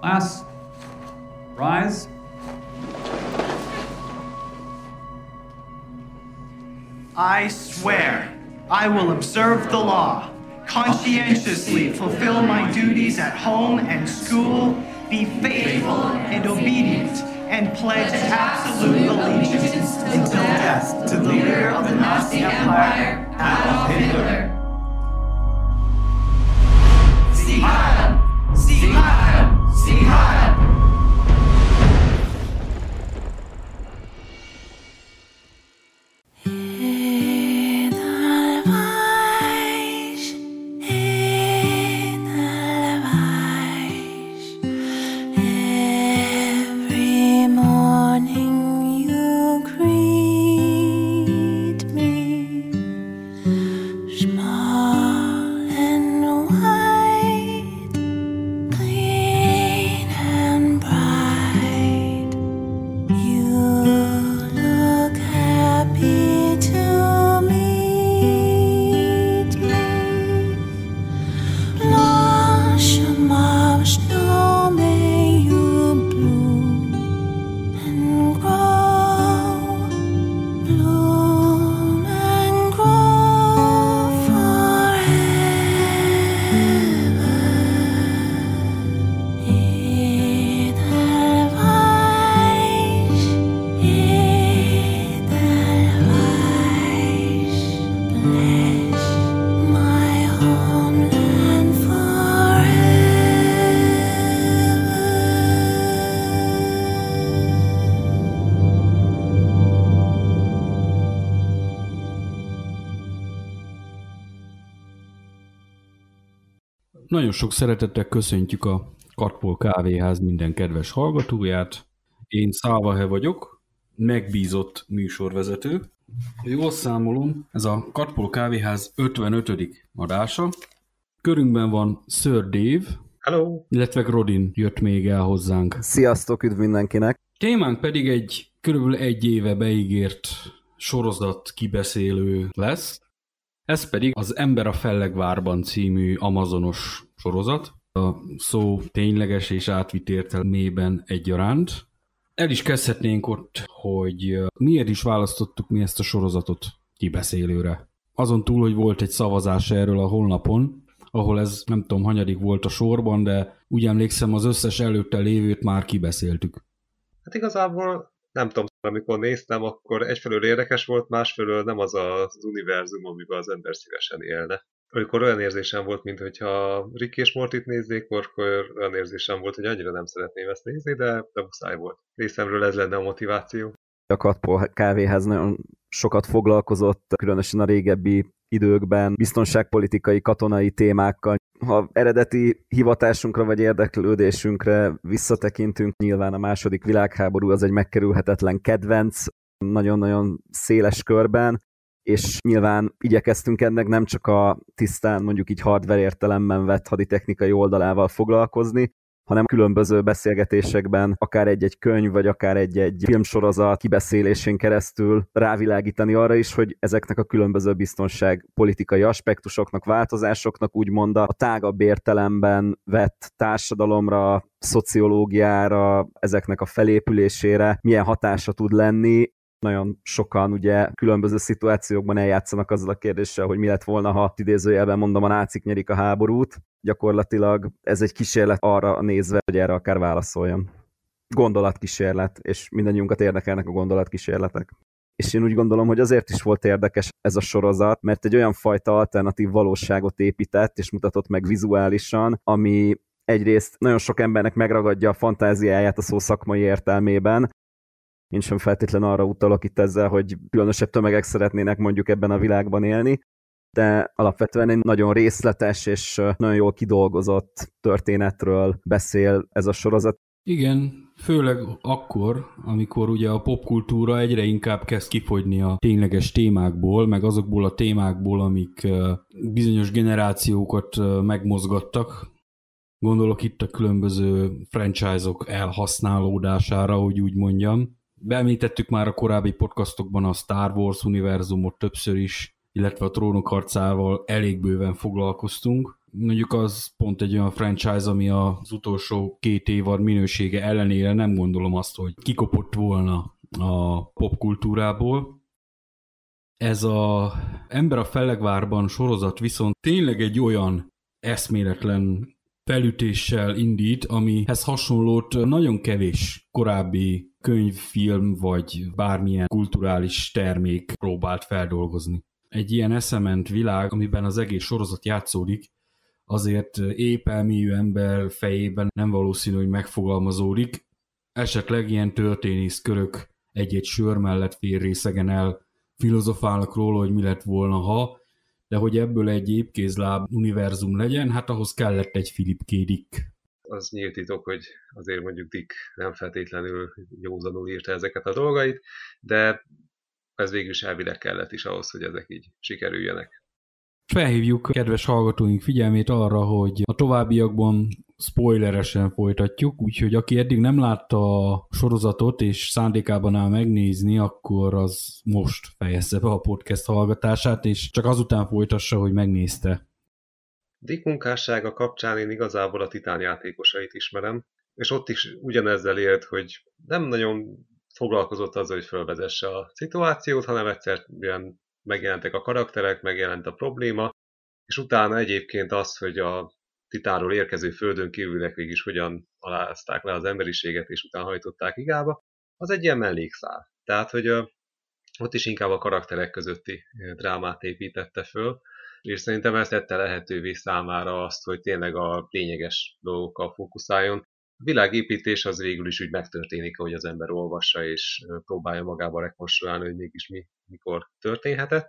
Class, rise. I swear I will observe the law, conscientiously fulfill my duties at home and school, be faithful and obedient, and pledge absolute allegiance until death to the leader of the Nazi Empire, Adolf Hitler. Jihad! Nagyon sok szeretettel köszöntjük a Katpol Kávéház minden kedves hallgatóját. Én Szávahe vagyok, megbízott műsorvezető. Jól számolom, ez a Katpol Kávéház 55. adása. Körünkben van Sir Dave, Hello! illetve Rodin jött még el hozzánk. Sziasztok, üdv mindenkinek! Témánk pedig egy körülbelül egy éve beígért sorozat kibeszélő lesz. Ez pedig az Ember a Fellegvárban című amazonos sorozat. A szó tényleges és átvitt értelmében egyaránt. El is kezdhetnénk ott, hogy miért is választottuk mi ezt a sorozatot kibeszélőre. Azon túl, hogy volt egy szavazás erről a honlapon, ahol ez nem tudom, hanyadik volt a sorban, de úgy emlékszem, az összes előtte lévőt már kibeszéltük. Hát igazából nem tudom, amikor néztem, akkor egyfelől érdekes volt, másfelől nem az az univerzum, amiben az ember szívesen élne. Amikor olyan érzésem volt, mintha Rick és Mortit néznék, akkor olyan érzésem volt, hogy annyira nem szeretném ezt nézni, de, de muszáj volt. Részemről ez lenne a motiváció. A Katpol kávéház nagyon sokat foglalkozott, különösen a régebbi időkben biztonságpolitikai, katonai témákkal. Ha eredeti hivatásunkra vagy érdeklődésünkre visszatekintünk, nyilván a második világháború az egy megkerülhetetlen kedvenc, nagyon-nagyon széles körben, és nyilván igyekeztünk ennek nem csak a tisztán mondjuk így hardware értelemben vett haditechnikai oldalával foglalkozni, hanem különböző beszélgetésekben, akár egy-egy könyv, vagy akár egy-egy filmsorozat kibeszélésén keresztül rávilágítani arra is, hogy ezeknek a különböző biztonságpolitikai aspektusoknak, változásoknak úgymond a tágabb értelemben vett társadalomra, szociológiára, ezeknek a felépülésére milyen hatása tud lenni, nagyon sokan ugye különböző szituációkban eljátszanak azzal a kérdéssel, hogy mi lett volna, ha idézőjelben mondom, a nácik nyerik a háborút. Gyakorlatilag ez egy kísérlet arra nézve, hogy erre akár válaszoljam. Gondolatkísérlet, és mindannyiunkat érdekelnek a gondolatkísérletek. És én úgy gondolom, hogy azért is volt érdekes ez a sorozat, mert egy olyan fajta alternatív valóságot épített, és mutatott meg vizuálisan, ami egyrészt nagyon sok embernek megragadja a fantáziáját a szó szakmai értelmében, én sem feltétlen arra utalok itt ezzel, hogy különösebb tömegek szeretnének mondjuk ebben a világban élni, de alapvetően egy nagyon részletes és nagyon jól kidolgozott történetről beszél ez a sorozat. Igen, főleg akkor, amikor ugye a popkultúra egyre inkább kezd kifogyni a tényleges témákból, meg azokból a témákból, amik bizonyos generációkat megmozgattak. Gondolok itt a különböző franchise-ok elhasználódására, hogy úgy mondjam. Beemlítettük már a korábbi podcastokban a Star Wars univerzumot többször is, illetve a trónok harcával elég bőven foglalkoztunk. Mondjuk az pont egy olyan franchise, ami az utolsó két évad minősége ellenére nem gondolom azt, hogy kikopott volna a popkultúrából. Ez a Ember a Fellegvárban sorozat viszont tényleg egy olyan eszméletlen felütéssel indít, amihez hasonlót nagyon kevés korábbi könyv, film vagy bármilyen kulturális termék próbált feldolgozni. Egy ilyen eszement világ, amiben az egész sorozat játszódik, azért épp elmélyű ember fejében nem valószínű, hogy megfogalmazódik. Esetleg ilyen történészkörök egy-egy sör mellett fél részegen el filozofálnak róla, hogy mi lett volna, ha, de hogy ebből egy épkézláb univerzum legyen, hát ahhoz kellett egy Philip K. Dick. Az nyílt titok, hogy azért mondjuk Dick nem feltétlenül józanul írta ezeket a dolgait, de ez végül is elvileg kellett is ahhoz, hogy ezek így sikerüljenek. Felhívjuk kedves hallgatóink figyelmét arra, hogy a továbbiakban spoileresen folytatjuk, úgyhogy aki eddig nem látta a sorozatot és szándékában áll megnézni, akkor az most fejezze be a podcast hallgatását, és csak azután folytassa, hogy megnézte. Dick munkássága kapcsán én igazából a titán játékosait ismerem, és ott is ugyanezzel élt, hogy nem nagyon foglalkozott azzal, hogy felvezesse a szituációt, hanem egyszerűen megjelentek a karakterek, megjelent a probléma, és utána egyébként az, hogy a titáról érkező földön kívülek végig is hogyan alázták le az emberiséget, és utána hajtották igába, az egy ilyen mellékszál. Tehát, hogy ott is inkább a karakterek közötti drámát építette föl, és szerintem ezt tette lehetővé számára azt, hogy tényleg a lényeges dolgokkal fókuszáljon. A világépítés az végül is úgy megtörténik, ahogy az ember olvassa, és próbálja magába rekonstruálni, hogy mégis mi, mikor történhetett.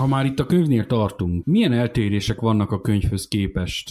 Ha már itt a könyvnél tartunk, milyen eltérések vannak a könyvhöz képest?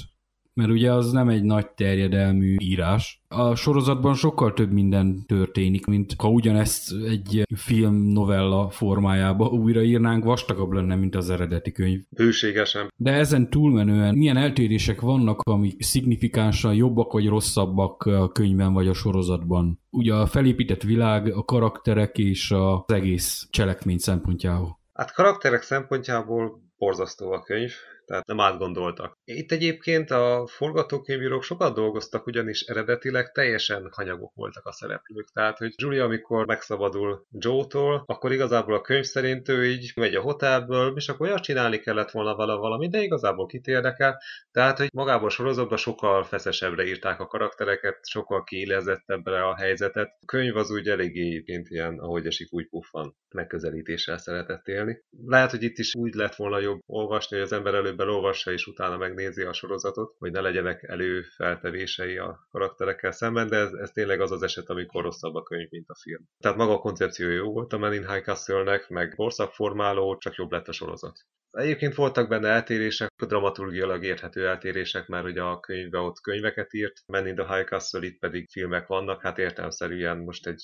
Mert ugye az nem egy nagy terjedelmű írás. A sorozatban sokkal több minden történik, mint ha ugyanezt egy film novella formájába újraírnánk, vastagabb lenne, mint az eredeti könyv. Bőségesen. De ezen túlmenően milyen eltérések vannak, amik szignifikánsan jobbak vagy rosszabbak a könyvben vagy a sorozatban? Ugye a felépített világ, a karakterek és az egész cselekmény szempontjából. Hát karakterek szempontjából borzasztó a könyv tehát nem átgondoltak. Itt egyébként a forgatókönyvírók sokat dolgoztak, ugyanis eredetileg teljesen hanyagok voltak a szereplők. Tehát, hogy Julia, amikor megszabadul Joe-tól, akkor igazából a könyv szerint ő így megy a hotelből, és akkor olyan csinálni kellett volna vele valami, de igazából kit érdekel. Tehát, hogy magából sorozatban sokkal feszesebbre írták a karaktereket, sokkal kiélezettebbre a helyzetet. A könyv az úgy eléggé egyébként ilyen, ahogy esik, úgy puffan megközelítéssel szeretett élni. Lehet, hogy itt is úgy lett volna jobb olvasni, hogy az ember előbb belolvassa és utána megnézi a sorozatot, hogy ne legyenek előfeltevései a karakterekkel szemben, de ez, ez tényleg az az eset, amikor rosszabb a könyv, mint a film. Tehát maga a koncepció jó volt a Men in High Castle-nek, meg korszakformáló, csak jobb lett a sorozat. Egyébként voltak benne eltérések, dramaturgiailag érthető eltérések, mert ugye a könyvbe ott könyveket írt, Men in the High Castle itt pedig filmek vannak, hát értelmszerűen most egy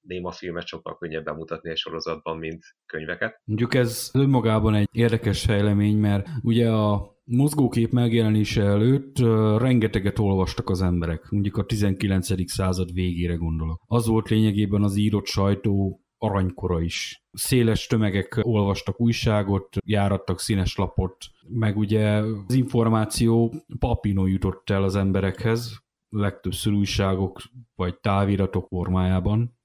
néma filmet sokkal könnyebb bemutatni egy sorozatban, mint könyveket. Mondjuk ez önmagában egy érdekes fejlemény, mert ugye a mozgókép megjelenése előtt rengeteget olvastak az emberek, mondjuk a 19. század végére gondolok. Az volt lényegében az írott sajtó aranykora is. Széles tömegek olvastak újságot, járattak színes lapot, meg ugye az információ papíron jutott el az emberekhez, legtöbbször újságok vagy táviratok formájában.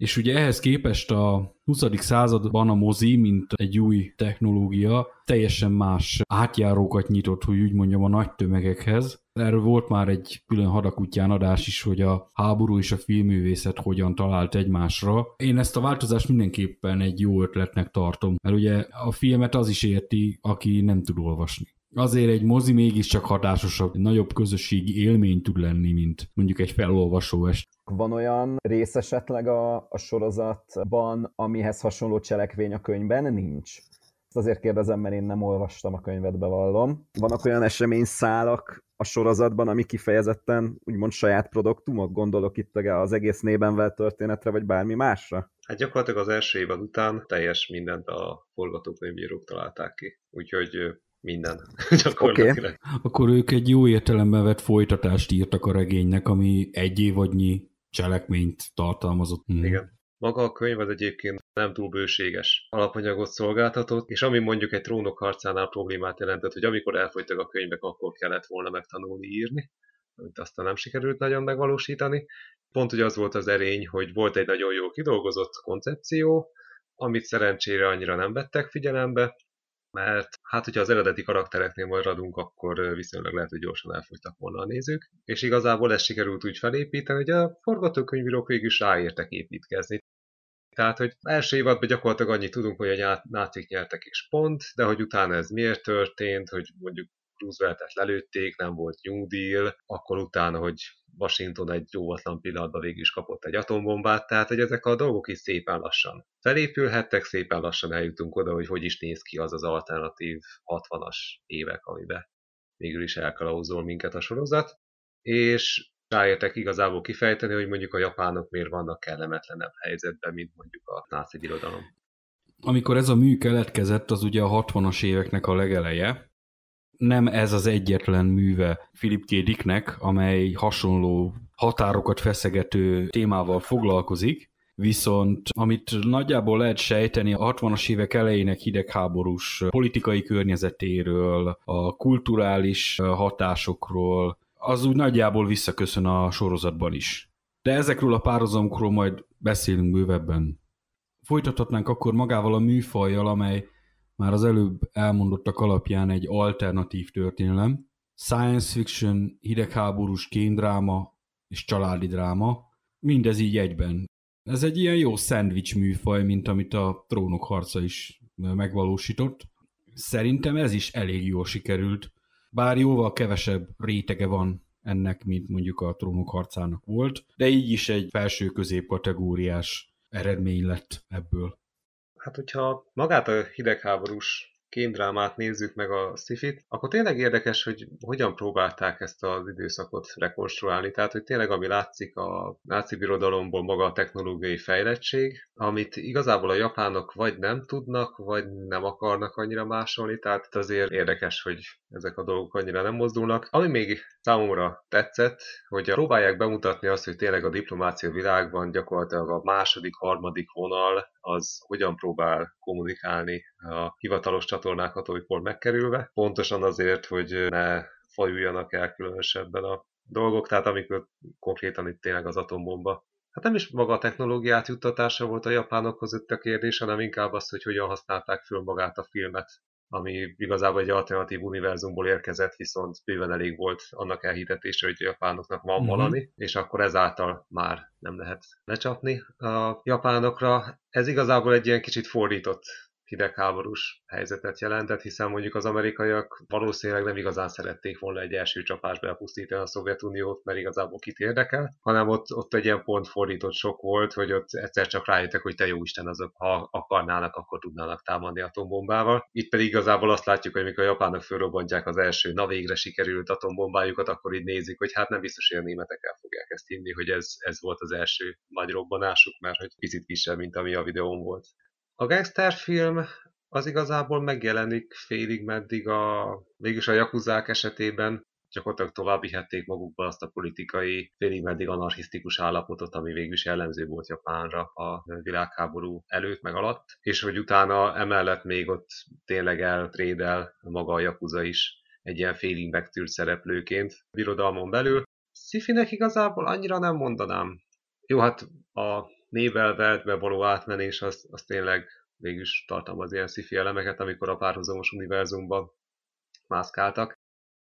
És ugye ehhez képest a 20. században a mozi, mint egy új technológia, teljesen más átjárókat nyitott, hogy úgy mondjam, a nagy tömegekhez. Erről volt már egy külön hadakutyán adás is, hogy a háború és a filmművészet hogyan talált egymásra. Én ezt a változást mindenképpen egy jó ötletnek tartom, mert ugye a filmet az is érti, aki nem tud olvasni azért egy mozi mégiscsak hatásosabb, nagyobb közösségi élmény tud lenni, mint mondjuk egy felolvasó est. Van olyan rész esetleg a, a sorozatban, amihez hasonló cselekvény a könyvben nincs? Ezt azért kérdezem, mert én nem olvastam a könyvet, bevallom. Vannak olyan eseményszálak a sorozatban, ami kifejezetten úgymond saját produktumok? Gondolok itt az egész nében vett történetre, vagy bármi másra? Hát gyakorlatilag az első évad után teljes mindent a forgatókönyvírók találták ki. Úgyhogy minden gyakorlatilag. Okay. Akkor ők egy jó értelemben vett folytatást írtak a regénynek, ami egy évadnyi cselekményt tartalmazott. Hmm. Igen. Maga a könyv az egyébként nem túl bőséges alapanyagot szolgáltatott, és ami mondjuk egy trónok harcánál problémát jelentett, hogy amikor elfogytak a könyvek, akkor kellett volna megtanulni írni, amit aztán nem sikerült nagyon megvalósítani. Pont hogy az volt az erény, hogy volt egy nagyon jó kidolgozott koncepció, amit szerencsére annyira nem vettek figyelembe, mert hát, hogyha az eredeti karaktereknél maradunk, akkor viszonylag lehet, hogy gyorsan elfogytak volna a nézők, és igazából ezt sikerült úgy felépíteni, hogy a forgatókönyvírók végül is ráértek építkezni. Tehát, hogy első évadban gyakorlatilag annyit tudunk, hogy a nácik nyertek és pont, de hogy utána ez miért történt, hogy mondjuk Rooseveltet lelőtték, nem volt New Deal, akkor utána, hogy Washington egy óvatlan pillanatban végig is kapott egy atombombát, tehát hogy ezek a dolgok is szépen lassan felépülhettek, szépen lassan eljutunk oda, hogy hogy is néz ki az az alternatív 60-as évek, amiben végül is elkalauzol minket a sorozat, és ráértek igazából kifejteni, hogy mondjuk a japánok miért vannak kellemetlenebb helyzetben, mint mondjuk a náci birodalom. Amikor ez a mű keletkezett, az ugye a 60-as éveknek a legeleje, nem ez az egyetlen műve Philip K. Dicknek, amely hasonló határokat feszegető témával foglalkozik, viszont amit nagyjából lehet sejteni a 60-as évek elejének hidegháborús politikai környezetéről, a kulturális hatásokról, az úgy nagyjából visszaköszön a sorozatban is. De ezekről a párhuzamokról majd beszélünk bővebben. Folytathatnánk akkor magával a műfajjal, amely már az előbb elmondottak alapján egy alternatív történelem, science fiction, hidegháborús kéndráma és családi dráma, mindez így egyben. Ez egy ilyen jó szendvics műfaj, mint amit a trónok harca is megvalósított. Szerintem ez is elég jól sikerült, bár jóval kevesebb rétege van ennek, mint mondjuk a trónok harcának volt, de így is egy felső közép kategóriás eredmény lett ebből. Hát, hogyha magát a hidegháborús kémdrámát nézzük meg a szifit, akkor tényleg érdekes, hogy hogyan próbálták ezt az időszakot rekonstruálni. Tehát, hogy tényleg ami látszik a náci birodalomból maga a technológiai fejlettség, amit igazából a japánok vagy nem tudnak, vagy nem akarnak annyira másolni, tehát itt azért érdekes, hogy ezek a dolgok annyira nem mozdulnak. Ami még számomra tetszett, hogy próbálják bemutatni azt, hogy tényleg a diplomácia világban gyakorlatilag a második, harmadik vonal az hogyan próbál kommunikálni a hivatalos csatornákat, amikor megkerülve. Pontosan azért, hogy ne fajuljanak el különösebben a dolgok, tehát amikor konkrétan itt tényleg az atombomba. Hát nem is maga a technológiát juttatása volt a japánokhoz itt a kérdés, hanem inkább az, hogy hogyan használták föl magát a filmet ami igazából egy alternatív univerzumból érkezett, viszont bőven elég volt annak elhitetése, hogy a japánoknak van mm-hmm. valami, és akkor ezáltal már nem lehet lecsapni a japánokra. Ez igazából egy ilyen kicsit fordított hidegháborús helyzetet jelentett, hiszen mondjuk az amerikaiak valószínűleg nem igazán szerették volna egy első csapásba elpusztítani a Szovjetuniót, mert igazából kit érdekel, hanem ott, ott egy ilyen pont fordított sok volt, hogy ott egyszer csak rájöttek, hogy te jó Isten, azok ha akarnának, akkor tudnának támadni atombombával. Itt pedig igazából azt látjuk, hogy mikor a japánok fölrobbantják az első, na végre sikerült atombombájukat, akkor így nézik, hogy hát nem biztos, hogy a németek el fogják ezt hinni, hogy ez, ez volt az első nagy robbanásuk, mert hogy picit kisebb, mint ami a videón volt. A gangsterfilm az igazából megjelenik félig meddig a, mégis a jakuzák esetében, gyakorlatilag tovább vihették magukba azt a politikai, félig meddig anarchisztikus állapotot, ami végül is jellemző volt Japánra a világháború előtt meg alatt, és hogy utána emellett még ott tényleg eltrédel maga a jakuza is egy ilyen félig megtűrt szereplőként birodalmon belül. Szifinek igazából annyira nem mondanám. Jó, hát a nével veltbe való átmenés az, az tényleg végülis tartalmaz ilyen sci elemeket, amikor a párhuzamos univerzumban mászkáltak.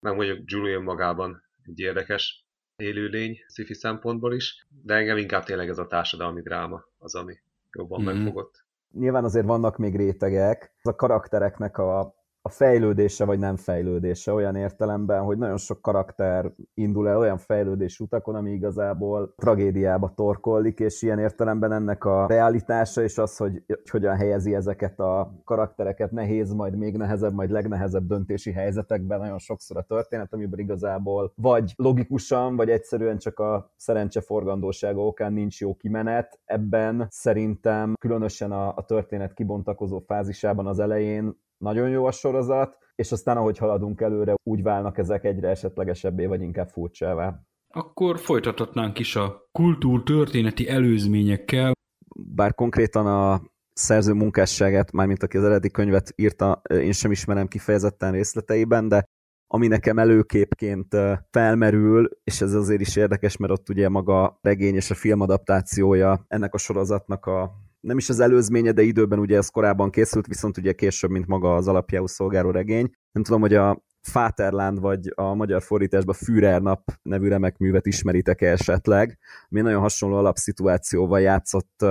Meg mondjuk Julian magában egy érdekes élőlény sci szempontból is, de engem inkább tényleg ez a társadalmi dráma az, ami jobban mm-hmm. megfogott. Nyilván azért vannak még rétegek. A karaktereknek a a fejlődése vagy nem fejlődése olyan értelemben, hogy nagyon sok karakter indul el olyan fejlődés utakon, ami igazából tragédiába torkollik, és ilyen értelemben ennek a realitása és az, hogy, hogy hogyan helyezi ezeket a karaktereket nehéz, majd még nehezebb, majd legnehezebb döntési helyzetekben nagyon sokszor a történet, amiben igazából vagy logikusan, vagy egyszerűen csak a szerencse forgandósága okán nincs jó kimenet. Ebben szerintem különösen a, a történet kibontakozó fázisában az elején nagyon jó a sorozat, és aztán ahogy haladunk előre, úgy válnak ezek egyre esetlegesebbé, vagy inkább furcsává. Akkor folytathatnánk is a kultúrtörténeti előzményekkel. bár konkrétan a szerző munkásságát, mármint aki az eredeti könyvet írta, én sem ismerem kifejezetten részleteiben, de ami nekem előképként felmerül, és ez azért is érdekes, mert ott ugye maga regény és a filmadaptációja ennek a sorozatnak a nem is az előzménye, de időben ugye ez korábban készült, viszont ugye később, mint maga az alapjául szolgáló regény. Nem tudom, hogy a Fáterland vagy a magyar fordításban Führer nevű remek művet ismeritek -e esetleg, ami nagyon hasonló alapszituációval játszott,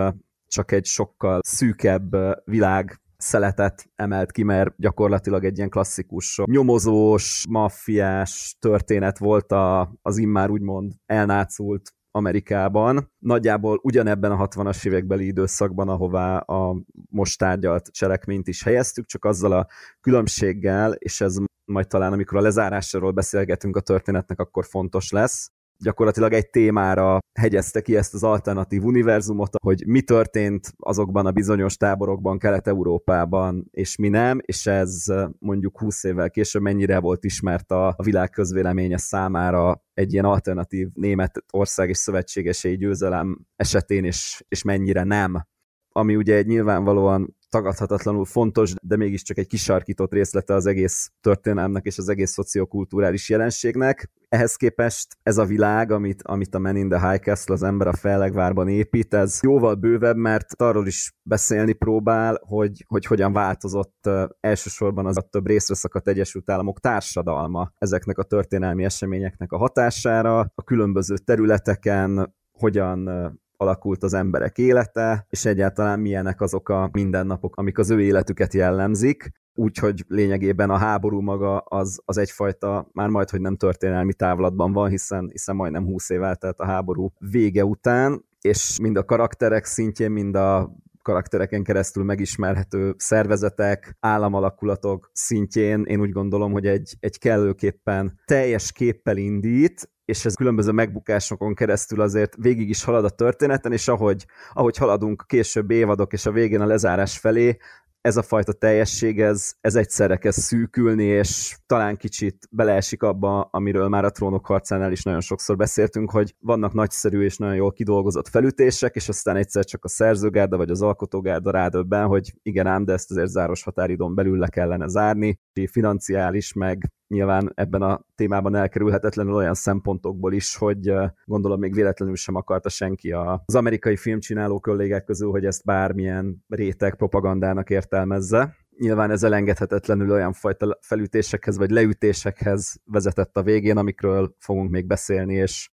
csak egy sokkal szűkebb világ szeletet emelt ki, mert gyakorlatilag egy ilyen klasszikus nyomozós, maffiás történet volt a, az immár úgymond elnácult Amerikában. Nagyjából ugyanebben a 60-as évekbeli időszakban, ahová a most tárgyalt cselekményt is helyeztük, csak azzal a különbséggel, és ez majd talán amikor a lezárásról beszélgetünk a történetnek, akkor fontos lesz, gyakorlatilag egy témára hegyezte ki ezt az alternatív univerzumot, hogy mi történt azokban a bizonyos táborokban Kelet-Európában, és mi nem, és ez mondjuk 20 évvel később mennyire volt ismert a, világ közvéleménye számára egy ilyen alternatív német ország és szövetségesei győzelem esetén, és, és mennyire nem. Ami ugye egy nyilvánvalóan tagadhatatlanul fontos, de mégiscsak egy kisarkított részlete az egész történelmnek és az egész szociokulturális jelenségnek. Ehhez képest ez a világ, amit, amit a Men in the High Castle, az ember a fellegvárban épít, ez jóval bővebb, mert arról is beszélni próbál, hogy, hogy hogyan változott elsősorban az a több részre szakadt Egyesült Államok társadalma ezeknek a történelmi eseményeknek a hatására, a különböző területeken, hogyan alakult az emberek élete, és egyáltalán milyenek azok a mindennapok, amik az ő életüket jellemzik, úgyhogy lényegében a háború maga az, az egyfajta, már majd, hogy nem történelmi távlatban van, hiszen, hiszen majdnem 20 év eltelt a háború vége után, és mind a karakterek szintjén, mind a karaktereken keresztül megismerhető szervezetek, államalakulatok szintjén én úgy gondolom, hogy egy, egy kellőképpen teljes képpel indít, és ez különböző megbukásokon keresztül azért végig is halad a történeten, és ahogy, ahogy haladunk később évadok és a végén a lezárás felé, ez a fajta teljesség, ez, ez egyszerre kezd szűkülni, és talán kicsit beleesik abba, amiről már a trónok harcánál is nagyon sokszor beszéltünk, hogy vannak nagyszerű és nagyon jól kidolgozott felütések, és aztán egyszer csak a szerzőgárda vagy az alkotógárda rádöbben, hogy igen ám, de ezt azért záros határidon belül le kellene zárni, financiális, meg nyilván ebben a témában elkerülhetetlenül olyan szempontokból is, hogy gondolom még véletlenül sem akarta senki az amerikai filmcsináló kollégák közül, hogy ezt bármilyen réteg propagandának értelmezze. Nyilván ez elengedhetetlenül olyan fajta felütésekhez vagy leütésekhez vezetett a végén, amikről fogunk még beszélni, és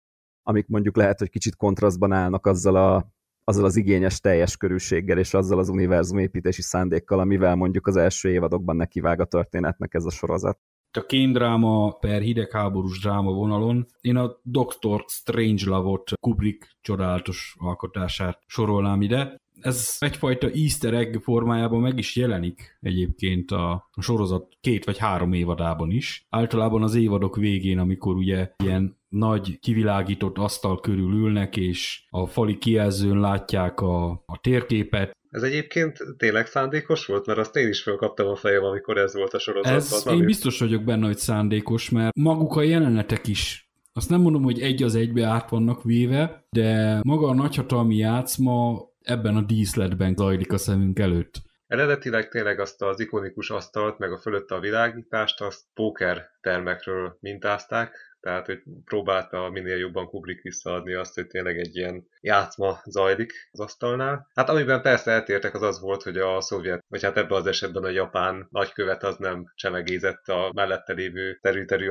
amik mondjuk lehet, hogy kicsit kontrasztban állnak azzal a azzal az igényes teljes körülséggel és azzal az univerzum építési szándékkal, amivel mondjuk az első évadokban nekivág a történetnek ez a sorozat a kéndráma per hidegháborús dráma vonalon én a Doctor Strangelove-ot Kubrick csodálatos alkotását sorolnám ide. Ez egyfajta easter egg formájában meg is jelenik egyébként a sorozat két vagy három évadában is. Általában az évadok végén, amikor ugye ilyen nagy kivilágított asztal körül ülnek, és a fali kijelzőn látják a, a térképet, ez egyébként tényleg szándékos volt? Mert azt én is felkaptam a fejem, amikor ez volt a sorozatban. Ez, én biztos vagyok benne, hogy szándékos, mert maguk a jelenetek is azt nem mondom, hogy egy az egybe át vannak véve, de maga a nagyhatalmi játszma ebben a díszletben zajlik a szemünk előtt. Eredetileg tényleg azt az ikonikus asztalt, meg a fölötte a világítást, azt póker termekről mintázták, tehát hogy próbálta minél jobban Kubrick visszaadni azt, hogy tényleg egy ilyen játszma zajlik az asztalnál. Hát amiben persze eltértek az az volt, hogy a szovjet, vagy hát ebben az esetben a japán nagykövet az nem csemegézett a mellette lévő terű-terű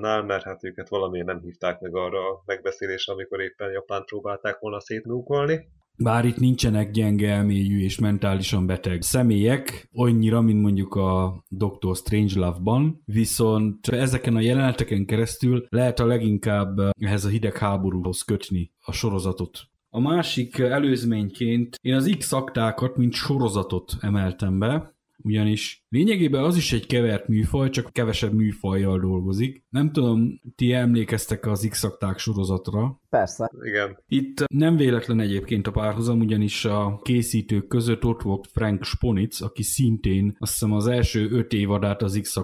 mert hát őket valamiért nem hívták meg arra a megbeszélésre, amikor éppen Japán próbálták volna szétnúkolni. Bár itt nincsenek gyenge elmélyű és mentálisan beteg személyek, annyira, mint mondjuk a Dr. Strangelove-ban, viszont ezeken a jeleneteken keresztül lehet a leginkább ehhez a hidegháborúhoz kötni a sorozatot. A másik előzményként én az X-aktákat, mint sorozatot emeltem be, ugyanis lényegében az is egy kevert műfaj, csak kevesebb műfajjal dolgozik. Nem tudom, ti emlékeztek az x sorozatra? Persze. Igen. Itt nem véletlen egyébként a párhuzam, ugyanis a készítők között ott volt Frank Sponitz, aki szintén azt hiszem az első öt évadát az x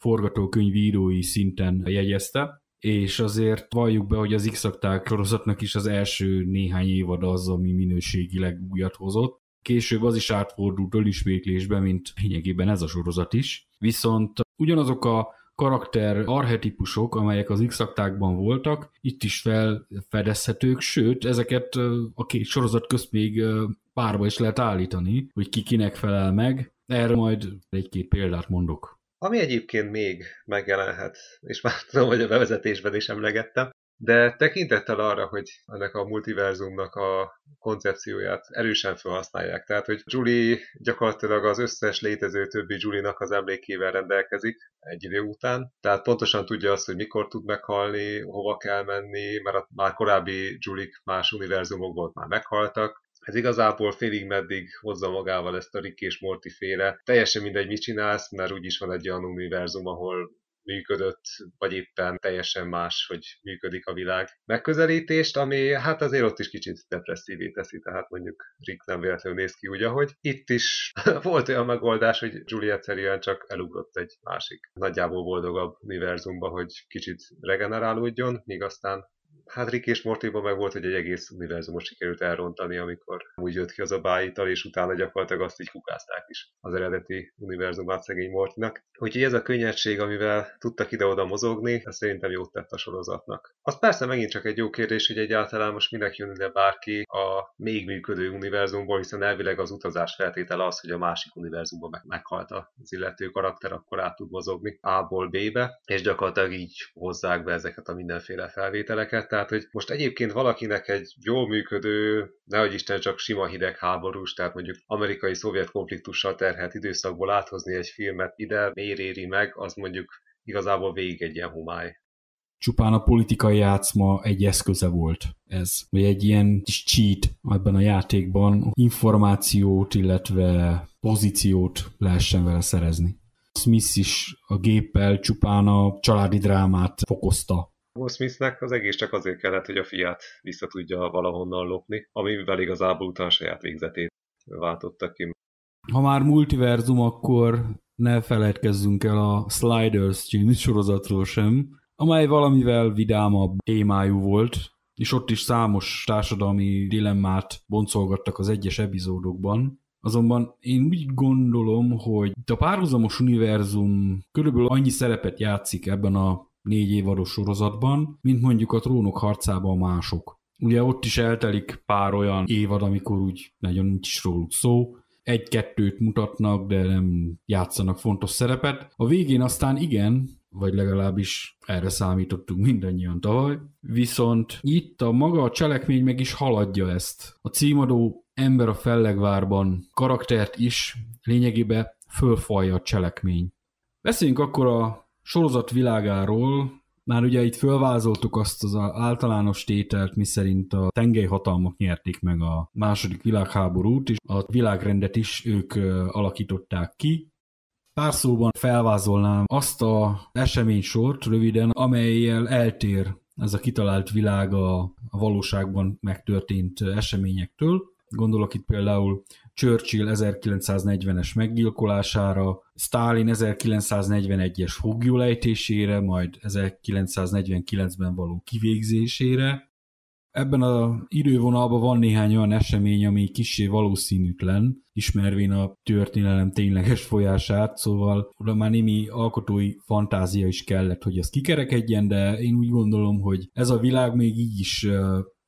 forgatókönyvírói szinten jegyezte, és azért valljuk be, hogy az x sorozatnak is az első néhány évad az, ami minőségileg újat hozott. Később az is átfordult ölismétlésbe, mint lényegében ez a sorozat is. Viszont ugyanazok a karakter arhetipusok, amelyek az x voltak, itt is felfedezhetők, sőt, ezeket a két sorozat közt még párba is lehet állítani, hogy ki kinek felel meg. Erre majd egy-két példát mondok. Ami egyébként még megjelenhet, és már tudom, hogy a bevezetésben is emlegettem, de tekintettel arra, hogy ennek a multiverzumnak a koncepcióját erősen felhasználják. Tehát, hogy Julie gyakorlatilag az összes létező többi Julie-nak az emlékével rendelkezik egy idő után. Tehát pontosan tudja azt, hogy mikor tud meghalni, hova kell menni, mert a már korábbi Julie más univerzumokból már meghaltak, ez igazából félig meddig hozza magával ezt a Rick és Morty féle. Teljesen mindegy, mit csinálsz, mert úgyis van egy olyan univerzum, ahol működött, vagy éppen teljesen más, hogy működik a világ megközelítést, ami hát azért ott is kicsit depresszívé teszi, tehát mondjuk Rick nem véletlenül néz ki úgy, ahogy. Itt is volt olyan megoldás, hogy Juliet egyszerűen csak elugrott egy másik, nagyjából boldogabb univerzumba, hogy kicsit regenerálódjon, míg aztán hát Rick és Mortyban meg volt, hogy egy egész univerzumot sikerült elrontani, amikor úgy jött ki az a bájital, és utána gyakorlatilag azt így kukázták is az eredeti univerzumát szegény Mortynak. Úgyhogy ez a könnyedség, amivel tudtak ide-oda mozogni, ez szerintem jót tett a sorozatnak. Az persze megint csak egy jó kérdés, hogy egyáltalán most minek jön ide bárki a még működő univerzumból, hiszen elvileg az utazás feltétele az, hogy a másik univerzumban meg meghalt az illető karakter, akkor át tud mozogni A-ból B-be, és gyakorlatilag így hozzák be ezeket a mindenféle felvételeket tehát hogy most egyébként valakinek egy jól működő, nehogy Isten csak sima hidegháborús, tehát mondjuk amerikai-szovjet konfliktussal terhelt időszakból áthozni egy filmet ide, miért éri meg, az mondjuk igazából végig egy ilyen humály. Csupán a politikai játszma egy eszköze volt ez, vagy egy ilyen kis cheat ebben a játékban, információt, illetve pozíciót lehessen vele szerezni. Smith is a géppel csupán a családi drámát fokozta Will Smithnek az egész csak azért kellett, hogy a fiát vissza tudja valahonnan lopni, amivel igazából utána saját végzetét váltotta ki. Ha már multiverzum, akkor ne feledkezzünk el a Sliders című sorozatról sem, amely valamivel vidámabb témájú volt, és ott is számos társadalmi dilemmát boncolgattak az egyes epizódokban. Azonban én úgy gondolom, hogy a párhuzamos univerzum körülbelül annyi szerepet játszik ebben a négy évados sorozatban, mint mondjuk a trónok harcában mások. Ugye ott is eltelik pár olyan évad, amikor úgy nagyon nincs is róluk szó, egy-kettőt mutatnak, de nem játszanak fontos szerepet. A végén aztán igen, vagy legalábbis erre számítottunk mindannyian tavaly. Viszont itt a maga a cselekmény meg is haladja ezt. A címadó ember a fellegvárban karaktert is lényegében fölfalja a cselekmény. Beszéljünk akkor a sorozat világáról már ugye itt fölvázoltuk azt az általános tételt, miszerint a tengelyhatalmak nyerték meg a második világháborút, és a világrendet is ők alakították ki. Pár szóban felvázolnám azt a eseménysort röviden, amelyel eltér ez a kitalált világ a valóságban megtörtént eseményektől. Gondolok itt például Churchill 1940-es meggyilkolására, Stalin 1941-es foglyulejtésére, majd 1949-ben való kivégzésére. Ebben a idővonalban van néhány olyan esemény, ami kissé valószínűtlen, ismervén a történelem tényleges folyását, szóval oda már némi alkotói fantázia is kellett, hogy ez kikerekedjen, de én úgy gondolom, hogy ez a világ még így is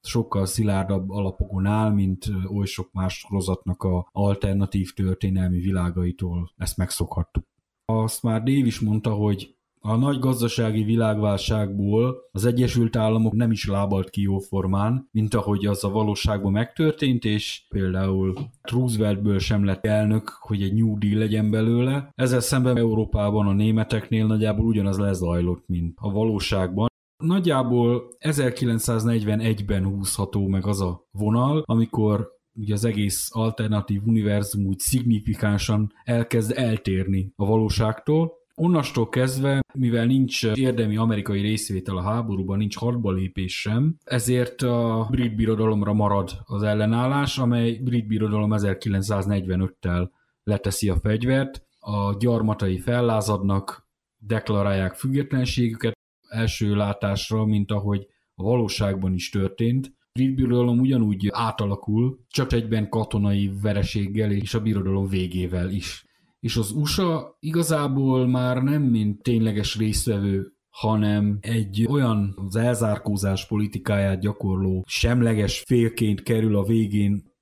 sokkal szilárdabb alapokon áll, mint oly sok más sorozatnak a alternatív történelmi világaitól. Ezt megszokhattuk. Azt már Dave is mondta, hogy a nagy gazdasági világválságból az Egyesült Államok nem is lábalt ki jóformán, mint ahogy az a valóságban megtörtént, és például Rooseveltből sem lett elnök, hogy egy New Deal legyen belőle. Ezzel szemben Európában a németeknél nagyjából ugyanaz lezajlott, mint a valóságban. Nagyjából 1941-ben húzható meg az a vonal, amikor ugye az egész alternatív univerzum úgy szignifikánsan elkezd eltérni a valóságtól. Onnastól kezdve, mivel nincs érdemi amerikai részvétel a háborúban, nincs hadba lépés sem, ezért a brit birodalomra marad az ellenállás, amely brit birodalom 1945-tel leteszi a fegyvert, a gyarmatai fellázadnak, deklarálják függetlenségüket, első látásra, mint ahogy a valóságban is történt. A birodalom ugyanúgy átalakul, csak egyben katonai vereséggel és a birodalom végével is. És az USA igazából már nem mint tényleges résztvevő hanem egy olyan az elzárkózás politikáját gyakorló semleges félként kerül a végén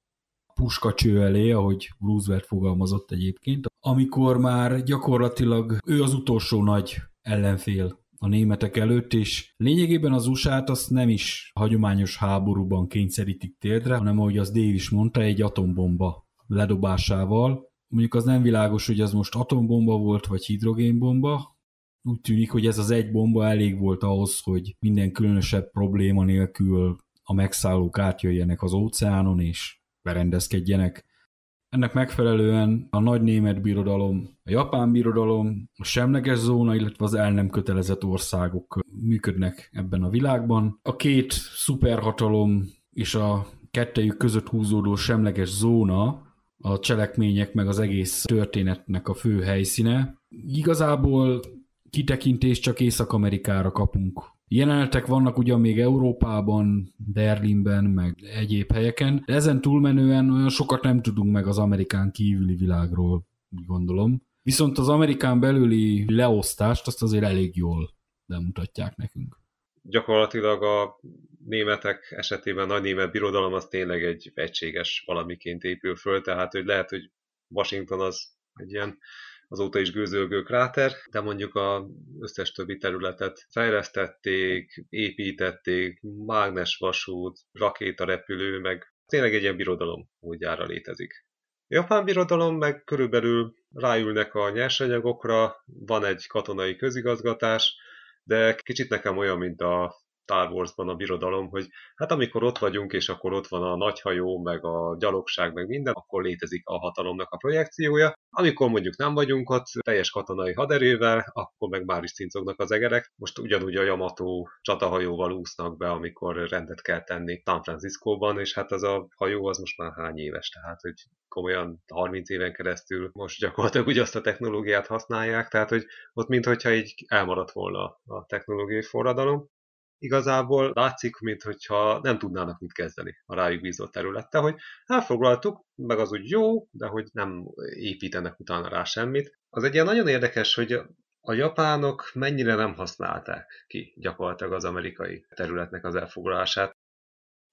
puskacső elé, ahogy Roosevelt fogalmazott egyébként, amikor már gyakorlatilag ő az utolsó nagy ellenfél a németek előtt, és lényegében az usa azt nem is hagyományos háborúban kényszerítik térdre, hanem ahogy az Dave is mondta, egy atombomba ledobásával. Mondjuk az nem világos, hogy az most atombomba volt, vagy hidrogénbomba, úgy tűnik, hogy ez az egy bomba elég volt ahhoz, hogy minden különösebb probléma nélkül a megszállók átjöjjenek az óceánon és berendezkedjenek. Ennek megfelelően a nagy német birodalom, a japán birodalom, a semleges zóna, illetve az el nem kötelezett országok működnek ebben a világban. A két szuperhatalom és a kettejük között húzódó semleges zóna a cselekmények meg az egész történetnek a fő helyszíne. Igazából kitekintést csak Észak-Amerikára kapunk. Jelenetek vannak ugyan még Európában, Berlinben, meg egyéb helyeken, de ezen túlmenően olyan sokat nem tudunk meg az Amerikán kívüli világról, gondolom. Viszont az Amerikán belüli leosztást azt azért elég jól bemutatják nekünk. Gyakorlatilag a németek esetében a nagy német birodalom az tényleg egy egységes valamiként épül föl, tehát hogy lehet, hogy Washington az egy ilyen azóta is gőzölgő kráter, de mondjuk az összes többi területet fejlesztették, építették, mágnesvasút, rakétarepülő, meg tényleg egy ilyen birodalom útjára létezik. A japán birodalom meg körülbelül ráülnek a nyersanyagokra, van egy katonai közigazgatás, de kicsit nekem olyan, mint a Star Wars-ban a birodalom, hogy hát amikor ott vagyunk, és akkor ott van a nagyhajó, meg a gyalogság, meg minden, akkor létezik a hatalomnak a projekciója. Amikor mondjuk nem vagyunk ott teljes katonai haderővel, akkor meg már is cincognak az egerek. Most ugyanúgy a Yamato csatahajóval úsznak be, amikor rendet kell tenni San Franciscóban, és hát az a hajó az most már hány éves, tehát hogy komolyan 30 éven keresztül most gyakorlatilag ugyazt a technológiát használják, tehát hogy ott mintha így elmaradt volna a technológiai forradalom igazából látszik, mintha nem tudnának mit kezdeni a rájuk bízott területtel, hogy elfoglaltuk, meg az úgy jó, de hogy nem építenek utána rá semmit. Az egy ilyen nagyon érdekes, hogy a japánok mennyire nem használták ki gyakorlatilag az amerikai területnek az elfoglalását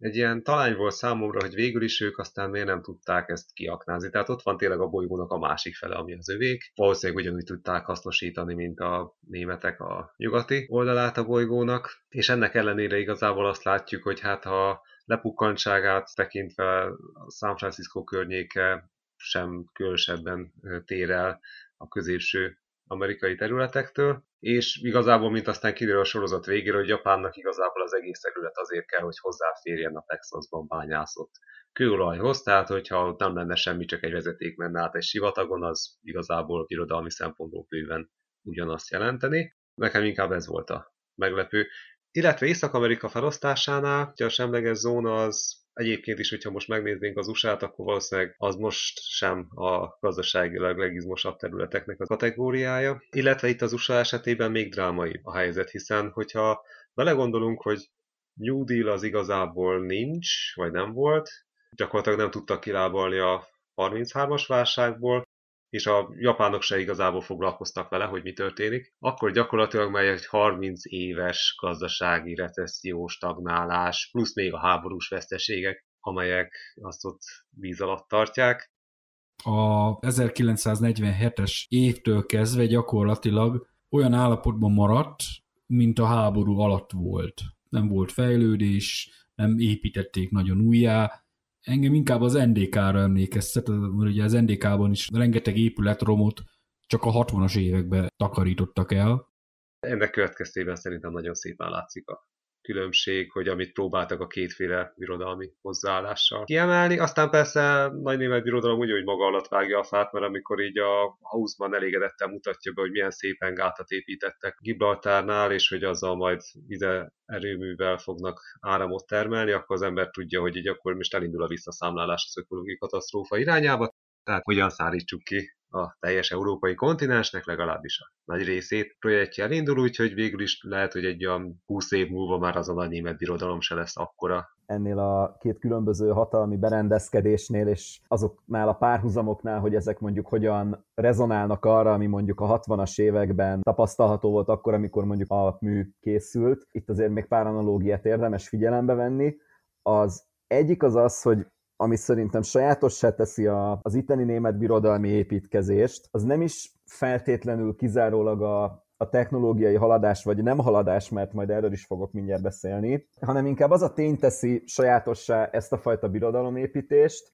egy ilyen talány volt számomra, hogy végül is ők aztán miért nem tudták ezt kiaknázni. Tehát ott van tényleg a bolygónak a másik fele, ami az övék. Valószínűleg ugyanúgy tudták hasznosítani, mint a németek a nyugati oldalát a bolygónak, és ennek ellenére igazából azt látjuk, hogy hát ha lepukkantságát tekintve a San Francisco környéke sem különösebben tér el a középső amerikai területektől, és igazából, mint aztán kiderül a sorozat végére, hogy Japánnak igazából az egész terület azért kell, hogy hozzáférjen a Texasban bányászott kőolajhoz, tehát hogyha nem lenne semmi, csak egy vezeték menne át egy sivatagon, az igazából irodalmi szempontból bőven ugyanazt jelenteni. Nekem inkább ez volt a meglepő. Illetve Észak-Amerika felosztásánál, hogy a semleges zóna az Egyébként is, hogyha most megnéznénk az USA-t, akkor valószínűleg az most sem a gazdaságilag legizmosabb területeknek a kategóriája. Illetve itt az USA esetében még drámai a helyzet, hiszen hogyha belegondolunk, hogy New Deal az igazából nincs, vagy nem volt, gyakorlatilag nem tudtak kilábalni a 33-as válságból, és a japánok se igazából foglalkoztak vele, hogy mi történik, akkor gyakorlatilag már egy 30 éves gazdasági recesszió, stagnálás, plusz még a háborús veszteségek, amelyek azt ott víz alatt tartják. A 1947-es évtől kezdve gyakorlatilag olyan állapotban maradt, mint a háború alatt volt. Nem volt fejlődés, nem építették nagyon újjá, Engem inkább az NDK-ra emlékeztet, mert ugye az NDK-ban is rengeteg épületromot csak a 60-as években takarítottak el. Ennek következtében szerintem nagyon szépen látszik a különbség, hogy amit próbáltak a kétféle birodalmi hozzáállással kiemelni. Aztán persze nagy német birodalom úgy, hogy maga alatt vágja a fát, mert amikor így a Hausmann elégedetten mutatja be, hogy milyen szépen gátat építettek Gibraltárnál, és hogy azzal majd vize erőművel fognak áramot termelni, akkor az ember tudja, hogy így akkor most elindul a visszaszámlálás az ökológiai katasztrófa irányába, tehát hogyan szárítsuk ki a teljes európai kontinensnek legalábbis a nagy részét projektje elindul, úgyhogy végül is lehet, hogy egy olyan 20 év múlva már az a nagy német birodalom se lesz akkora. ennél a két különböző hatalmi berendezkedésnél, és azoknál a párhuzamoknál, hogy ezek mondjuk hogyan rezonálnak arra, ami mondjuk a 60-as években tapasztalható volt akkor, amikor mondjuk a mű készült. Itt azért még pár analógiát érdemes figyelembe venni. Az egyik az az, hogy ami szerintem sajátossá teszi a, az itteni német birodalmi építkezést, az nem is feltétlenül kizárólag a, a technológiai haladás, vagy nem haladás, mert majd erről is fogok mindjárt beszélni, hanem inkább az a tény teszi sajátossá ezt a fajta birodalomépítést,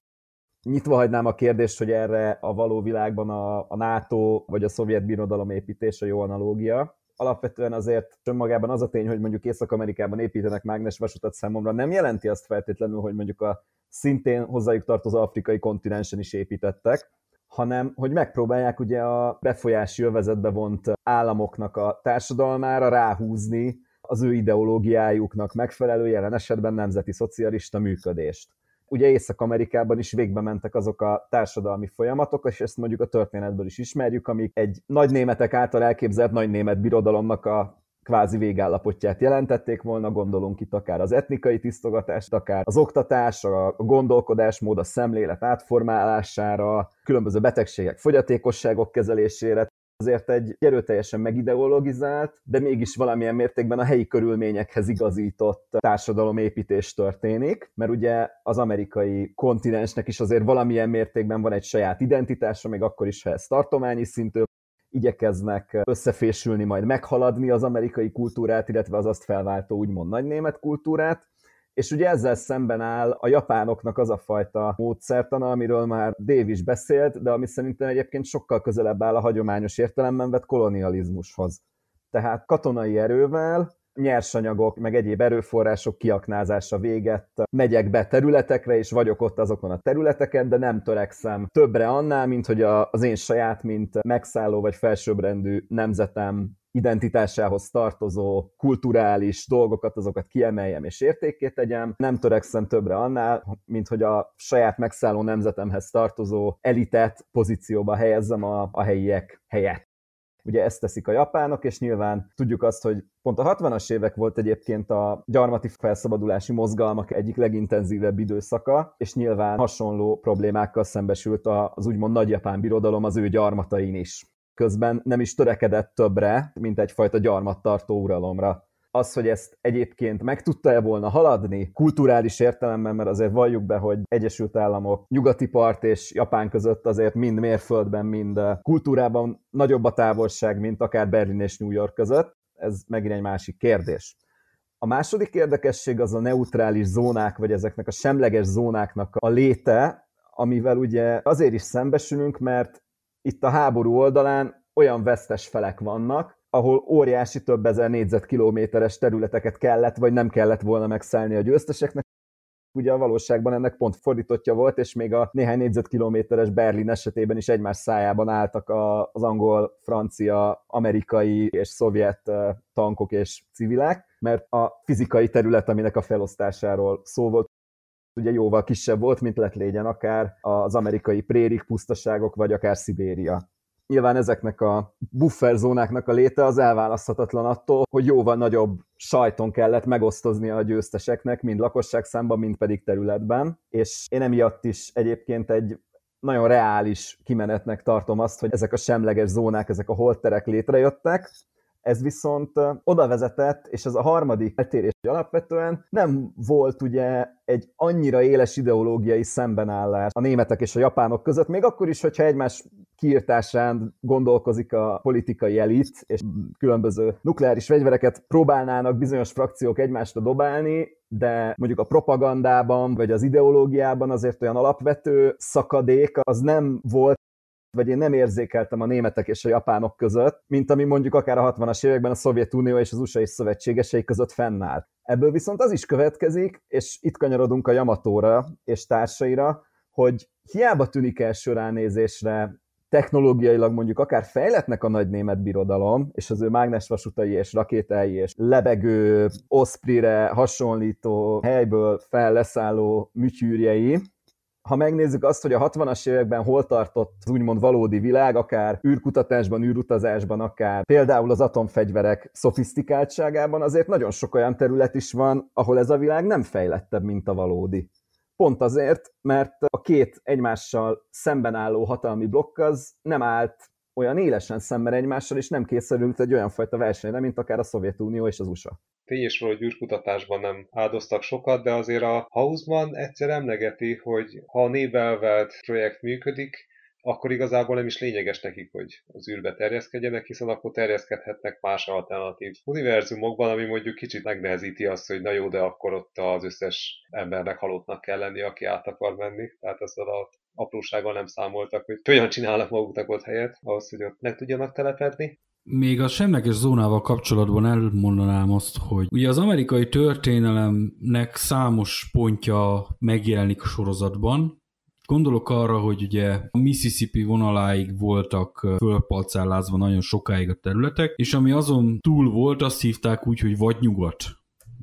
Nyitva hagynám a kérdést, hogy erre a való világban a, a NATO vagy a szovjet birodalom építése jó analógia. Alapvetően azért önmagában az a tény, hogy mondjuk Észak-Amerikában építenek mágnesvasutat számomra, nem jelenti azt feltétlenül, hogy mondjuk a szintén hozzájuk tartozó afrikai kontinensen is építettek, hanem hogy megpróbálják ugye a befolyási övezetbe vont államoknak a társadalmára ráhúzni az ő ideológiájuknak megfelelő, jelen esetben nemzeti szocialista működést. Ugye Észak-Amerikában is végbe mentek azok a társadalmi folyamatok, és ezt mondjuk a történetből is ismerjük, amik egy nagy németek által elképzelt nagy német birodalomnak a kvázi végállapotját jelentették volna, gondolunk itt akár az etnikai tisztogatást, akár az oktatás, a gondolkodásmód, a szemlélet átformálására, különböző betegségek, fogyatékosságok kezelésére, azért egy erőteljesen megideologizált, de mégis valamilyen mértékben a helyi körülményekhez igazított társadalomépítés történik, mert ugye az amerikai kontinensnek is azért valamilyen mértékben van egy saját identitása, még akkor is, ha ez tartományi szintű, igyekeznek összefésülni, majd meghaladni az amerikai kultúrát, illetve az azt felváltó úgymond nagy német kultúrát, és ugye ezzel szemben áll a japánoknak az a fajta módszertana, amiről már Dave is beszélt, de ami szerintem egyébként sokkal közelebb áll a hagyományos értelemben vett kolonializmushoz. Tehát katonai erővel, nyersanyagok, meg egyéb erőforrások kiaknázása véget megyek be területekre, és vagyok ott azokon a területeken, de nem törekszem többre annál, mint hogy az én saját, mint megszálló vagy felsőbbrendű nemzetem identitásához tartozó kulturális dolgokat, azokat kiemeljem és értékét tegyem. Nem törekszem többre annál, mint hogy a saját megszálló nemzetemhez tartozó elitet pozícióba helyezzem a, a helyiek helyett. Ugye ezt teszik a japánok, és nyilván tudjuk azt, hogy pont a 60-as évek volt egyébként a gyarmati felszabadulási mozgalmak egyik legintenzívebb időszaka, és nyilván hasonló problémákkal szembesült az úgymond nagy japán birodalom az ő gyarmatain is közben nem is törekedett többre, mint egyfajta gyarmattartó uralomra. Az, hogy ezt egyébként meg tudta-e volna haladni kulturális értelemben, mert azért valljuk be, hogy Egyesült Államok nyugati part és Japán között azért mind mérföldben, mind kultúrában nagyobb a távolság, mint akár Berlin és New York között. Ez megint egy másik kérdés. A második érdekesség az a neutrális zónák, vagy ezeknek a semleges zónáknak a léte, amivel ugye azért is szembesülünk, mert itt a háború oldalán olyan vesztes felek vannak, ahol óriási több ezer négyzetkilométeres területeket kellett, vagy nem kellett volna megszállni a győzteseknek. Ugye a valóságban ennek pont fordítottja volt, és még a néhány négyzetkilométeres Berlin esetében is egymás szájában álltak az angol, francia, amerikai és szovjet tankok és civilek, mert a fizikai terület, aminek a felosztásáról szó volt, ugye jóval kisebb volt, mint lett légyen akár az amerikai prérik pusztaságok, vagy akár Szibéria. Nyilván ezeknek a bufferzónáknak a léte az elválaszthatatlan attól, hogy jóval nagyobb sajton kellett megosztozni a győzteseknek, mind lakosság számban, mind pedig területben, és én emiatt is egyébként egy nagyon reális kimenetnek tartom azt, hogy ezek a semleges zónák, ezek a holterek létrejöttek, ez viszont oda vezetett, és ez a harmadik eltérés alapvetően nem volt ugye egy annyira éles ideológiai szembenállás a németek és a japánok között, még akkor is, hogyha egymás kiirtásán gondolkozik a politikai elit, és különböző nukleáris fegyvereket próbálnának bizonyos frakciók egymásra dobálni, de mondjuk a propagandában, vagy az ideológiában azért olyan alapvető szakadék az nem volt, vagy én nem érzékeltem a németek és a japánok között, mint ami mondjuk akár a 60-as években a Szovjetunió és az USA és szövetségesei között fennállt. Ebből viszont az is következik, és itt kanyarodunk a Yamatóra és társaira, hogy hiába tűnik első ránézésre technológiailag mondjuk akár fejletnek a nagy német birodalom, és az ő mágnesvasutai és rakétái és lebegő Osprey-re hasonlító helyből fel leszálló műtyűrjei, ha megnézzük azt, hogy a 60-as években hol tartott az úgymond valódi világ, akár űrkutatásban, űrutazásban, akár például az atomfegyverek szofisztikáltságában, azért nagyon sok olyan terület is van, ahol ez a világ nem fejlettebb, mint a valódi. Pont azért, mert a két egymással szemben álló hatalmi blokk az nem állt olyan élesen szemben egymással, és nem készülült egy olyan fajta versenyre, mint akár a Szovjetunió és az USA. Tény róla, hogy űrkutatásban nem áldoztak sokat, de azért a Hausmann egyszer emlegeti, hogy ha a névelvelt projekt működik, akkor igazából nem is lényeges nekik, hogy az űrbe terjeszkedjenek, hiszen akkor terjeszkedhetnek más alternatív univerzumokban, ami mondjuk kicsit megnehezíti azt, hogy na jó, de akkor ott az összes embernek halottnak kell lenni, aki át akar menni. Tehát ezzel a aprósággal nem számoltak, hogy hogyan csinálnak maguknak ott helyet, ahhoz, hogy ott meg tudjanak telepedni. Még a semleges zónával kapcsolatban elmondanám azt, hogy ugye az amerikai történelemnek számos pontja megjelenik a sorozatban. Gondolok arra, hogy ugye a Mississippi vonaláig voltak fölpalcálázva nagyon sokáig a területek, és ami azon túl volt, azt hívták úgy, hogy vadnyugat.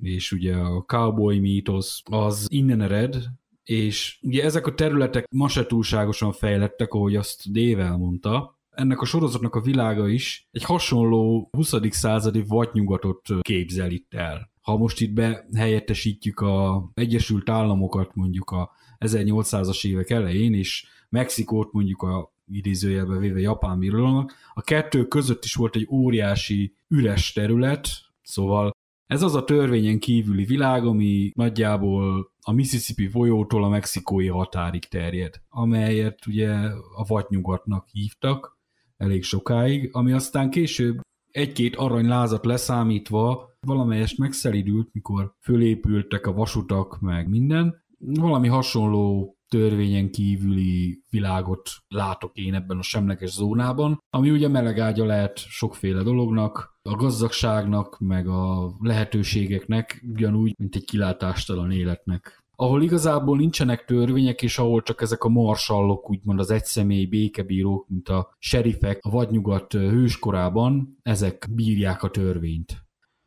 És ugye a cowboy mítosz az innen ered, és ugye ezek a területek ma se túlságosan fejlettek, ahogy azt Dével mondta, ennek a sorozatnak a világa is egy hasonló 20. századi vadnyugatot képzel itt el. Ha most itt behelyettesítjük a Egyesült Államokat mondjuk a 1800-as évek elején, és Mexikót mondjuk a idézőjelbe véve japán birodalomnak, a kettő között is volt egy óriási üres terület, szóval ez az a törvényen kívüli világ, ami nagyjából a Mississippi folyótól a mexikói határig terjed, amelyet ugye a vadnyugatnak hívtak, elég sokáig, ami aztán később egy-két aranylázat leszámítva valamelyest megszelidült, mikor fölépültek a vasutak, meg minden. Valami hasonló törvényen kívüli világot látok én ebben a semleges zónában, ami ugye melegágya lehet sokféle dolognak, a gazdagságnak, meg a lehetőségeknek, ugyanúgy, mint egy kilátástalan életnek ahol igazából nincsenek törvények, és ahol csak ezek a marsallok, úgymond az egyszemélyi békebírók, mint a serifek a vadnyugat hőskorában, ezek bírják a törvényt.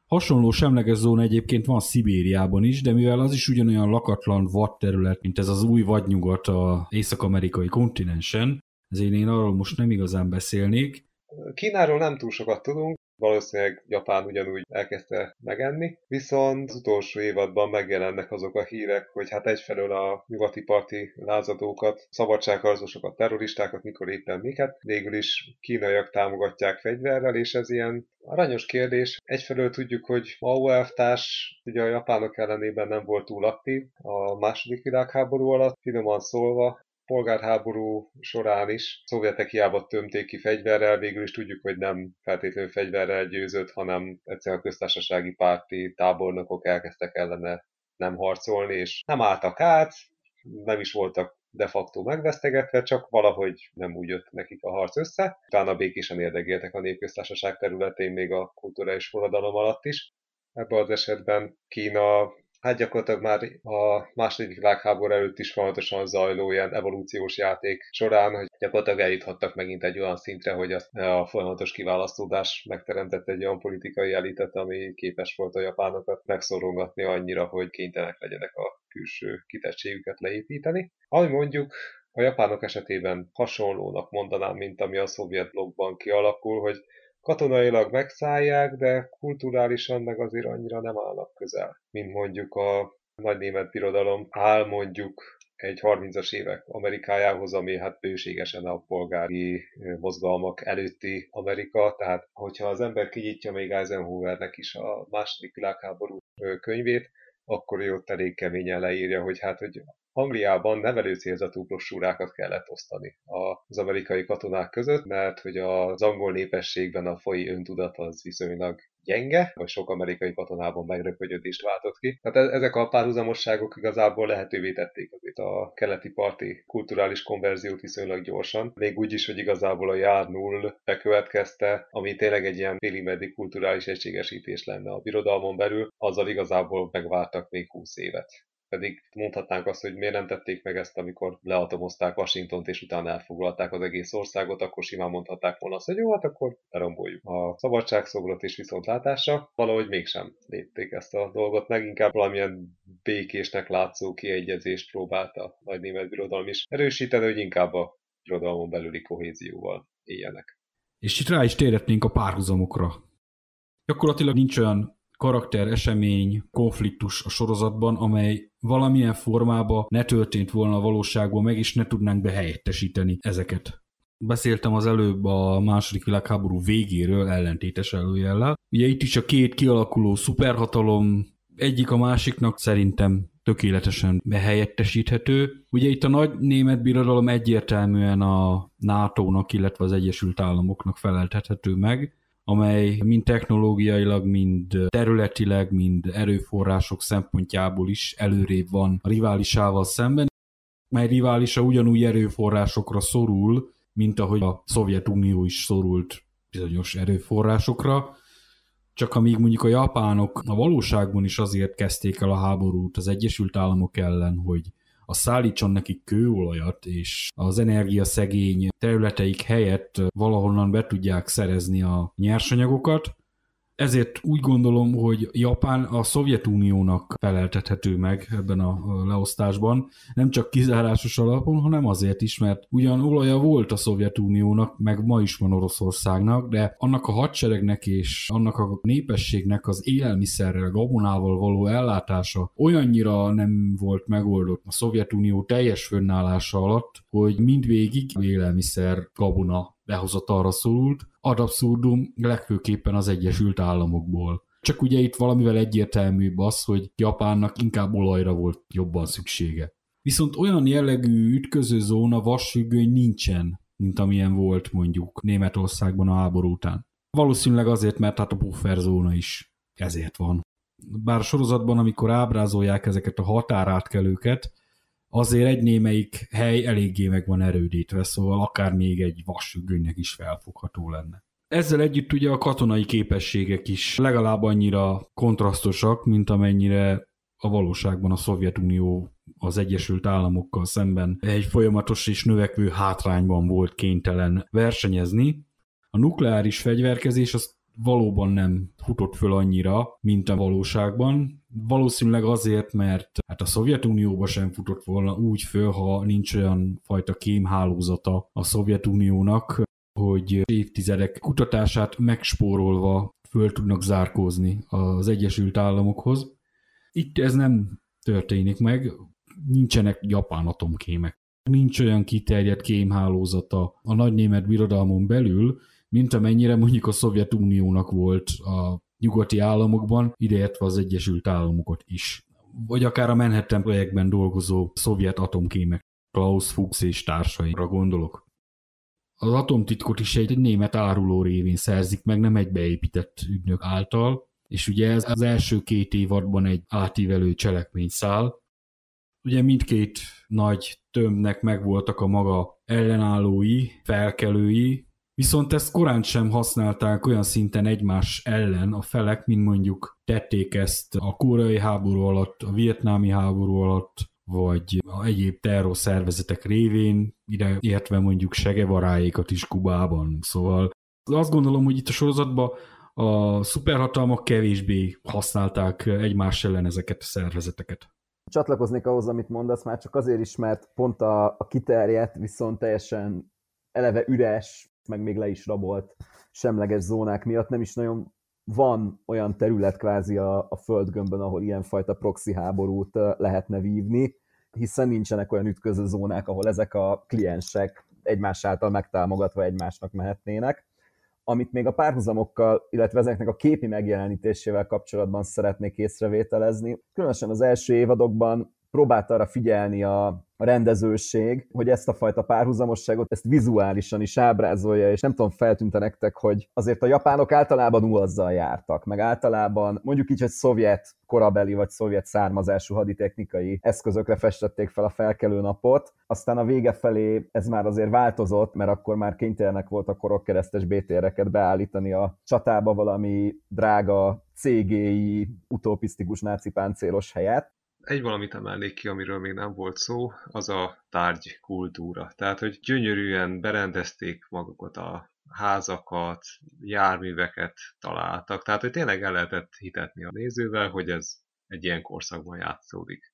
Hasonló semleges zóna egyébként van Szibériában is, de mivel az is ugyanolyan lakatlan vadterület, mint ez az új vadnyugat a észak-amerikai kontinensen, ezért én arról most nem igazán beszélnék. Kínáról nem túl sokat tudunk, valószínűleg Japán ugyanúgy elkezdte megenni, viszont az utolsó évadban megjelennek azok a hírek, hogy hát egyfelől a nyugati parti lázadókat, szabadságharcosokat, terroristákat, mikor éppen miket, végül is kínaiak támogatják fegyverrel, és ez ilyen aranyos kérdés. Egyfelől tudjuk, hogy Mao elvtárs ugye a japánok ellenében nem volt túl aktív a második világháború alatt, finoman szólva, polgárháború során is szovjetek hiába tömték ki fegyverrel, végül is tudjuk, hogy nem feltétlenül fegyverrel győzött, hanem egyszerűen a köztársasági párti tábornokok elkezdtek ellene nem harcolni, és nem álltak át, nem is voltak de facto megvesztegetve, csak valahogy nem úgy jött nekik a harc össze. Utána békésen érdegéltek a népköztársaság területén még a kulturális forradalom alatt is. Ebben az esetben Kína hát gyakorlatilag már a második világháború előtt is folyamatosan zajló ilyen evolúciós játék során, hogy gyakorlatilag eljuthattak megint egy olyan szintre, hogy a folyamatos kiválasztódás megteremtett egy olyan politikai elitet, ami képes volt a japánokat megszorongatni annyira, hogy kénytelenek legyenek a külső kitettségüket leépíteni. Ami mondjuk a japánok esetében hasonlónak mondanám, mint ami a szovjet blokkban kialakul, hogy katonailag megszállják, de kulturálisan meg azért annyira nem állnak közel, mint mondjuk a nagy német birodalom. Áll mondjuk egy 30-as évek Amerikájához, ami hát bőségesen a polgári mozgalmak előtti Amerika, tehát hogyha az ember kinyitja még Eisenhowernek is a második világháború könyvét, akkor ő ott elég keményen leírja, hogy hát, hogy Angliában nevelő célzatú brosúrákat kellett osztani az amerikai katonák között, mert hogy az angol népességben a fai öntudat az viszonylag gyenge, vagy sok amerikai katonában megröpögyödést váltott ki. Tehát e- ezek a párhuzamosságok igazából lehetővé tették azért a keleti parti kulturális konverziót viszonylag gyorsan, még úgy is, hogy igazából a jár null bekövetkezte, ami tényleg egy ilyen félimeddig kulturális egységesítés lenne a birodalmon belül, azzal igazából megvártak még 20 évet pedig mondhatnánk azt, hogy miért nem tették meg ezt, amikor leatomozták Washingtont, és utána elfoglalták az egész országot, akkor simán mondhatták volna azt, hogy jó, hát akkor leromboljuk a szabadságszobrat és viszontlátásra. Valahogy mégsem lépték ezt a dolgot meg, inkább valamilyen békésnek látszó kiegyezést próbált a nagy német birodalom is erősíteni, hogy inkább a birodalmon belüli kohézióval éljenek. És itt rá is térhetnénk a párhuzamokra. Gyakorlatilag nincs olyan karakter, esemény, konfliktus a sorozatban, amely valamilyen formában ne történt volna a valóságban meg, és ne tudnánk behelyettesíteni ezeket. Beszéltem az előbb a második világháború végéről ellentétes előjellel. Ugye itt is a két kialakuló szuperhatalom egyik a másiknak szerintem tökéletesen behelyettesíthető. Ugye itt a nagy német birodalom egyértelműen a NATO-nak, illetve az Egyesült Államoknak feleltethető meg, amely mind technológiailag, mind területileg, mind erőforrások szempontjából is előrébb van a riválisával szemben, mely riválisa ugyanúgy erőforrásokra szorul, mint ahogy a Szovjetunió is szorult bizonyos erőforrásokra, csak amíg mondjuk a japánok a valóságban is azért kezdték el a háborút az Egyesült Államok ellen, hogy a szállítson nekik kőolajat, és az energiaszegény területeik helyett valahonnan be tudják szerezni a nyersanyagokat, ezért úgy gondolom, hogy Japán a Szovjetuniónak feleltethető meg ebben a leosztásban, nem csak kizárásos alapon, hanem azért is, mert ugyan olaja volt a Szovjetuniónak, meg ma is van Oroszországnak, de annak a hadseregnek és annak a népességnek az élelmiszerrel, gabonával való ellátása olyannyira nem volt megoldott a Szovjetunió teljes fönnállása alatt, hogy mindvégig élelmiszer, gabona behozatalra szorult, ad abszurdum legfőképpen az Egyesült Államokból. Csak ugye itt valamivel egyértelműbb az, hogy Japánnak inkább olajra volt jobban szüksége. Viszont olyan jellegű ütköző zóna vasfüggöny nincsen, mint amilyen volt mondjuk Németországban a háború után. Valószínűleg azért, mert hát a bufferzóna is ezért van. Bár a sorozatban, amikor ábrázolják ezeket a határátkelőket, azért egy némelyik hely eléggé meg van erődítve, szóval akár még egy vasfüggönynek is felfogható lenne. Ezzel együtt ugye a katonai képességek is legalább annyira kontrasztosak, mint amennyire a valóságban a Szovjetunió az Egyesült Államokkal szemben egy folyamatos és növekvő hátrányban volt kénytelen versenyezni. A nukleáris fegyverkezés az valóban nem futott föl annyira, mint a valóságban. Valószínűleg azért, mert hát a Szovjetunióba sem futott volna úgy föl, ha nincs olyan fajta kémhálózata a Szovjetuniónak, hogy évtizedek kutatását megspórolva föl tudnak zárkózni az Egyesült Államokhoz. Itt ez nem történik meg, nincsenek japán atomkémek. Nincs olyan kiterjedt kémhálózata a nagy német birodalmon belül, mint amennyire mondjuk a Szovjetuniónak volt a nyugati államokban, ideértve az Egyesült Államokat is. Vagy akár a Manhattan projektben dolgozó szovjet atomkémek, Klaus Fuchs és társaira gondolok. Az atomtitkot is egy német áruló révén szerzik meg, nem egy beépített ügynök által, és ugye ez az első két évadban egy átívelő cselekményszál. Ugye mindkét nagy tömbnek megvoltak a maga ellenállói, felkelői, Viszont ezt korán sem használták olyan szinten egymás ellen a felek, mint mondjuk tették ezt a koreai háború alatt, a vietnámi háború alatt, vagy a egyéb terrorszervezetek révén, ide értve mondjuk segevaráékat is Kubában. Szóval azt gondolom, hogy itt a sorozatban a szuperhatalmak kevésbé használták egymás ellen ezeket a szervezeteket. Csatlakoznék ahhoz, amit mondasz, már csak azért is, mert pont a, a kiterjedt, viszont teljesen eleve üres, meg még le is rabolt semleges zónák miatt nem is nagyon van olyan terület kvázi a, a földgömbön, ahol ilyenfajta proxy háborút lehetne vívni, hiszen nincsenek olyan ütköző zónák, ahol ezek a kliensek egymás által megtámogatva egymásnak mehetnének. Amit még a párhuzamokkal, illetve ezeknek a képi megjelenítésével kapcsolatban szeretnék észrevételezni, különösen az első évadokban próbált arra figyelni a, a rendezőség, hogy ezt a fajta párhuzamosságot, ezt vizuálisan is ábrázolja, és nem tudom, feltűnte nektek, hogy azért a japánok általában uazzal jártak, meg általában mondjuk így, hogy szovjet korabeli vagy szovjet származású haditechnikai eszközökre festették fel a felkelő napot, aztán a vége felé ez már azért változott, mert akkor már kénytelenek voltak korokkeresztes BTR-eket beállítani a csatába valami drága CGI utopisztikus náci páncélos helyet, Egy valamit emelnék ki, amiről még nem volt szó, az a tárgy kultúra. Tehát, hogy gyönyörűen berendezték magukat a házakat, járműveket találtak. Tehát, hogy tényleg el lehetett hitetni a nézővel, hogy ez egy ilyen korszakban játszódik.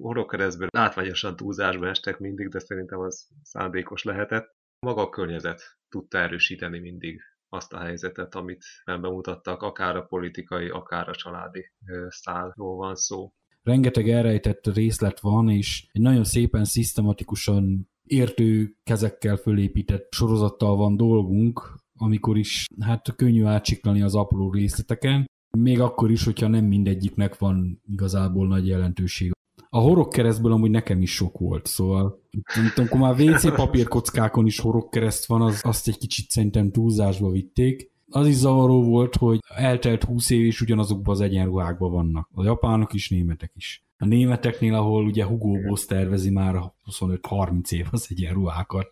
Horogkeresztben látványosan túlzásba estek mindig, de szerintem az szándékos lehetett. Maga a környezet tudta erősíteni mindig azt a helyzetet, amit bemutattak, akár a politikai, akár a családi szálról van szó. Rengeteg elrejtett részlet van, és egy nagyon szépen, szisztematikusan értő kezekkel fölépített sorozattal van dolgunk, amikor is hát könnyű átsiklani az apró részleteken, még akkor is, hogyha nem mindegyiknek van igazából nagy jelentőség. A horog keresztből amúgy nekem is sok volt, szóval amikor már WC papírkockákon is horog kereszt van, az, azt egy kicsit szerintem túlzásba vitték. Az is zavaró volt, hogy eltelt 20 év és ugyanazokban az egyenruhákban vannak. A japánok is, németek is. A németeknél, ahol ugye Hugo Boss tervezi már 25-30 év az egyenruhákat.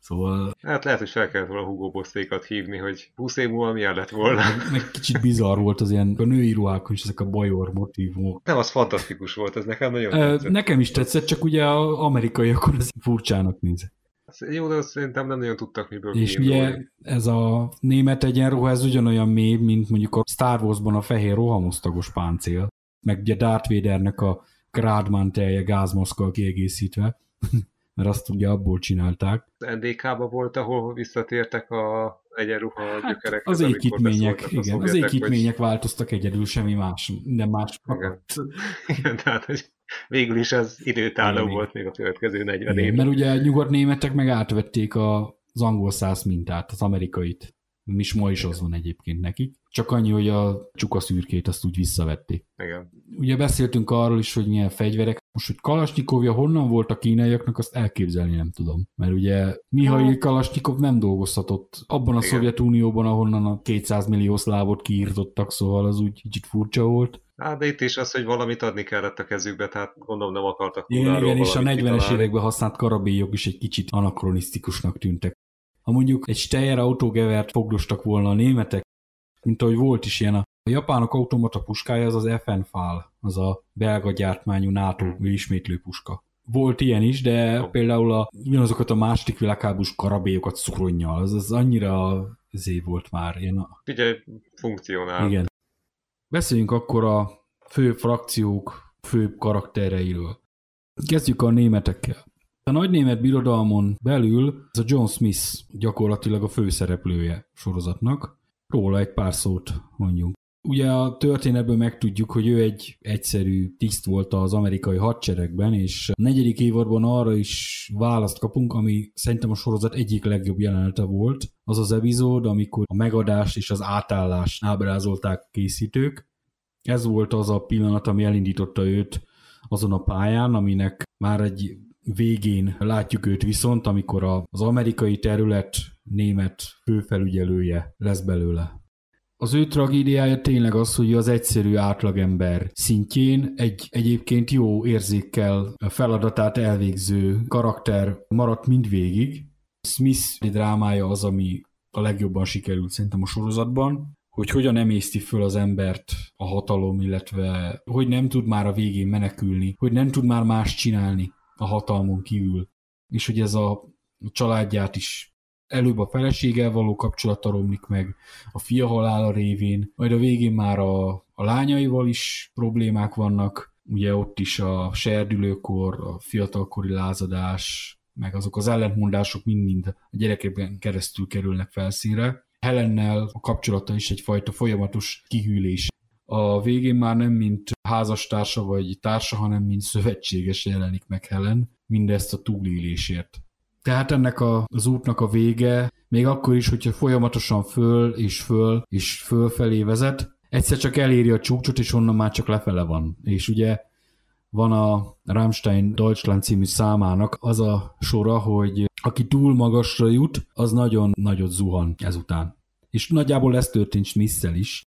Szóval... Hát lehet, hogy fel kellett volna Hugo Bosszékat hívni, hogy 20 év múlva milyen lett volna. Meg kicsit bizarr volt az ilyen a női ruhákon is ezek a bajor motivumok. Nem, az fantasztikus volt, ez nekem nagyon tetszett. Nekem is tetszett, csak ugye az amerikaiakon ez furcsának nézett. Jó, de szerintem nem nagyon tudtak miből És kiindulni. ugye ez a német egyenruha, ez ugyanolyan mély, mint mondjuk a Star Wars-ban a fehér rohamosztagos páncél, meg ugye Darth Vadernek a grádmantelje gázmaszkkal kiegészítve, mert azt ugye abból csinálták. Az NDK-ba volt, ahol visszatértek a egyenruha Hát gyökerek. az ékítmények, igen, az ékítmények változtak egyedül, semmi más, minden más. Igen. Igen, tehát hogy végül is ez időtálló volt még a következő 40 Igen, év. mert ugye nyugat-németek meg átvették a, az angol száz mintát, az amerikait. És ma is az van egyébként nekik. Csak annyi, hogy a csukaszürkét azt úgy visszavették. Igen. Ugye beszéltünk arról is, hogy milyen fegyverek. Most, hogy Kalasnyikovja honnan volt a kínaiaknak, azt elképzelni nem tudom. Mert ugye Mihail Kalasnyikov nem dolgozhatott abban a Igen. Szovjetunióban, ahonnan a 200 millió szlávot kiírtottak, szóval az úgy kicsit furcsa volt. Hát de itt is az, hogy valamit adni kellett a kezükbe, tehát gondolom nem akartak Igen, igen, és a valamit 40-es kitalálni. években használt karabélyok is egy kicsit anakronisztikusnak tűntek. Ha mondjuk egy Steyr autógevert fogdostak volna a németek, mint ahogy volt is ilyen, a a japánok automata puskája az az FN-fál, az a belga gyártmányú NATO ismétlő puska. Volt ilyen is, de például a, ugyanazokat a második világháborús karabélyokat szuronnyal, az, az annyira zé volt már. Ilyen a, Figyelj, funkcionál. igen. Beszéljünk akkor a fő frakciók fő karaktereiről. Kezdjük a németekkel. A nagy német birodalmon belül ez a John Smith gyakorlatilag a főszereplője sorozatnak. Róla egy pár szót mondjunk. Ugye a történetből megtudjuk, hogy ő egy egyszerű tiszt volt az amerikai hadseregben, és a negyedik évadban arra is választ kapunk, ami szerintem a sorozat egyik legjobb jelenete volt. Az az epizód, amikor a megadást és az átállást ábrázolták készítők. Ez volt az a pillanat, ami elindította őt azon a pályán, aminek már egy végén látjuk őt viszont, amikor az amerikai terület német főfelügyelője lesz belőle. Az ő tragédiája tényleg az, hogy az egyszerű átlagember szintjén egy egyébként jó érzékkel feladatát elvégző karakter maradt mindvégig. Smith drámája az, ami a legjobban sikerült szerintem a sorozatban, hogy hogyan emészti föl az embert a hatalom, illetve hogy nem tud már a végén menekülni, hogy nem tud már más csinálni a hatalmon kívül, és hogy ez a családját is előbb a feleséggel való kapcsolata romlik meg, a fia halála révén, majd a végén már a, a lányaival is problémák vannak, ugye ott is a serdülőkor, a fiatalkori lázadás, meg azok az ellentmondások mind-mind a gyerekekben keresztül kerülnek felszínre. Helennel a kapcsolata is egyfajta folyamatos kihűlés. A végén már nem mint házastársa vagy társa, hanem mint szövetséges jelenik meg Helen, mindezt a túlélésért. Tehát ennek a, az útnak a vége, még akkor is, hogyha folyamatosan föl és föl és fölfelé vezet, egyszer csak eléri a csúcsot, és onnan már csak lefele van. És ugye van a Rammstein Deutschland című számának az a sora, hogy aki túl magasra jut, az nagyon nagyot zuhan ezután. És nagyjából ez történt Smith-szel is.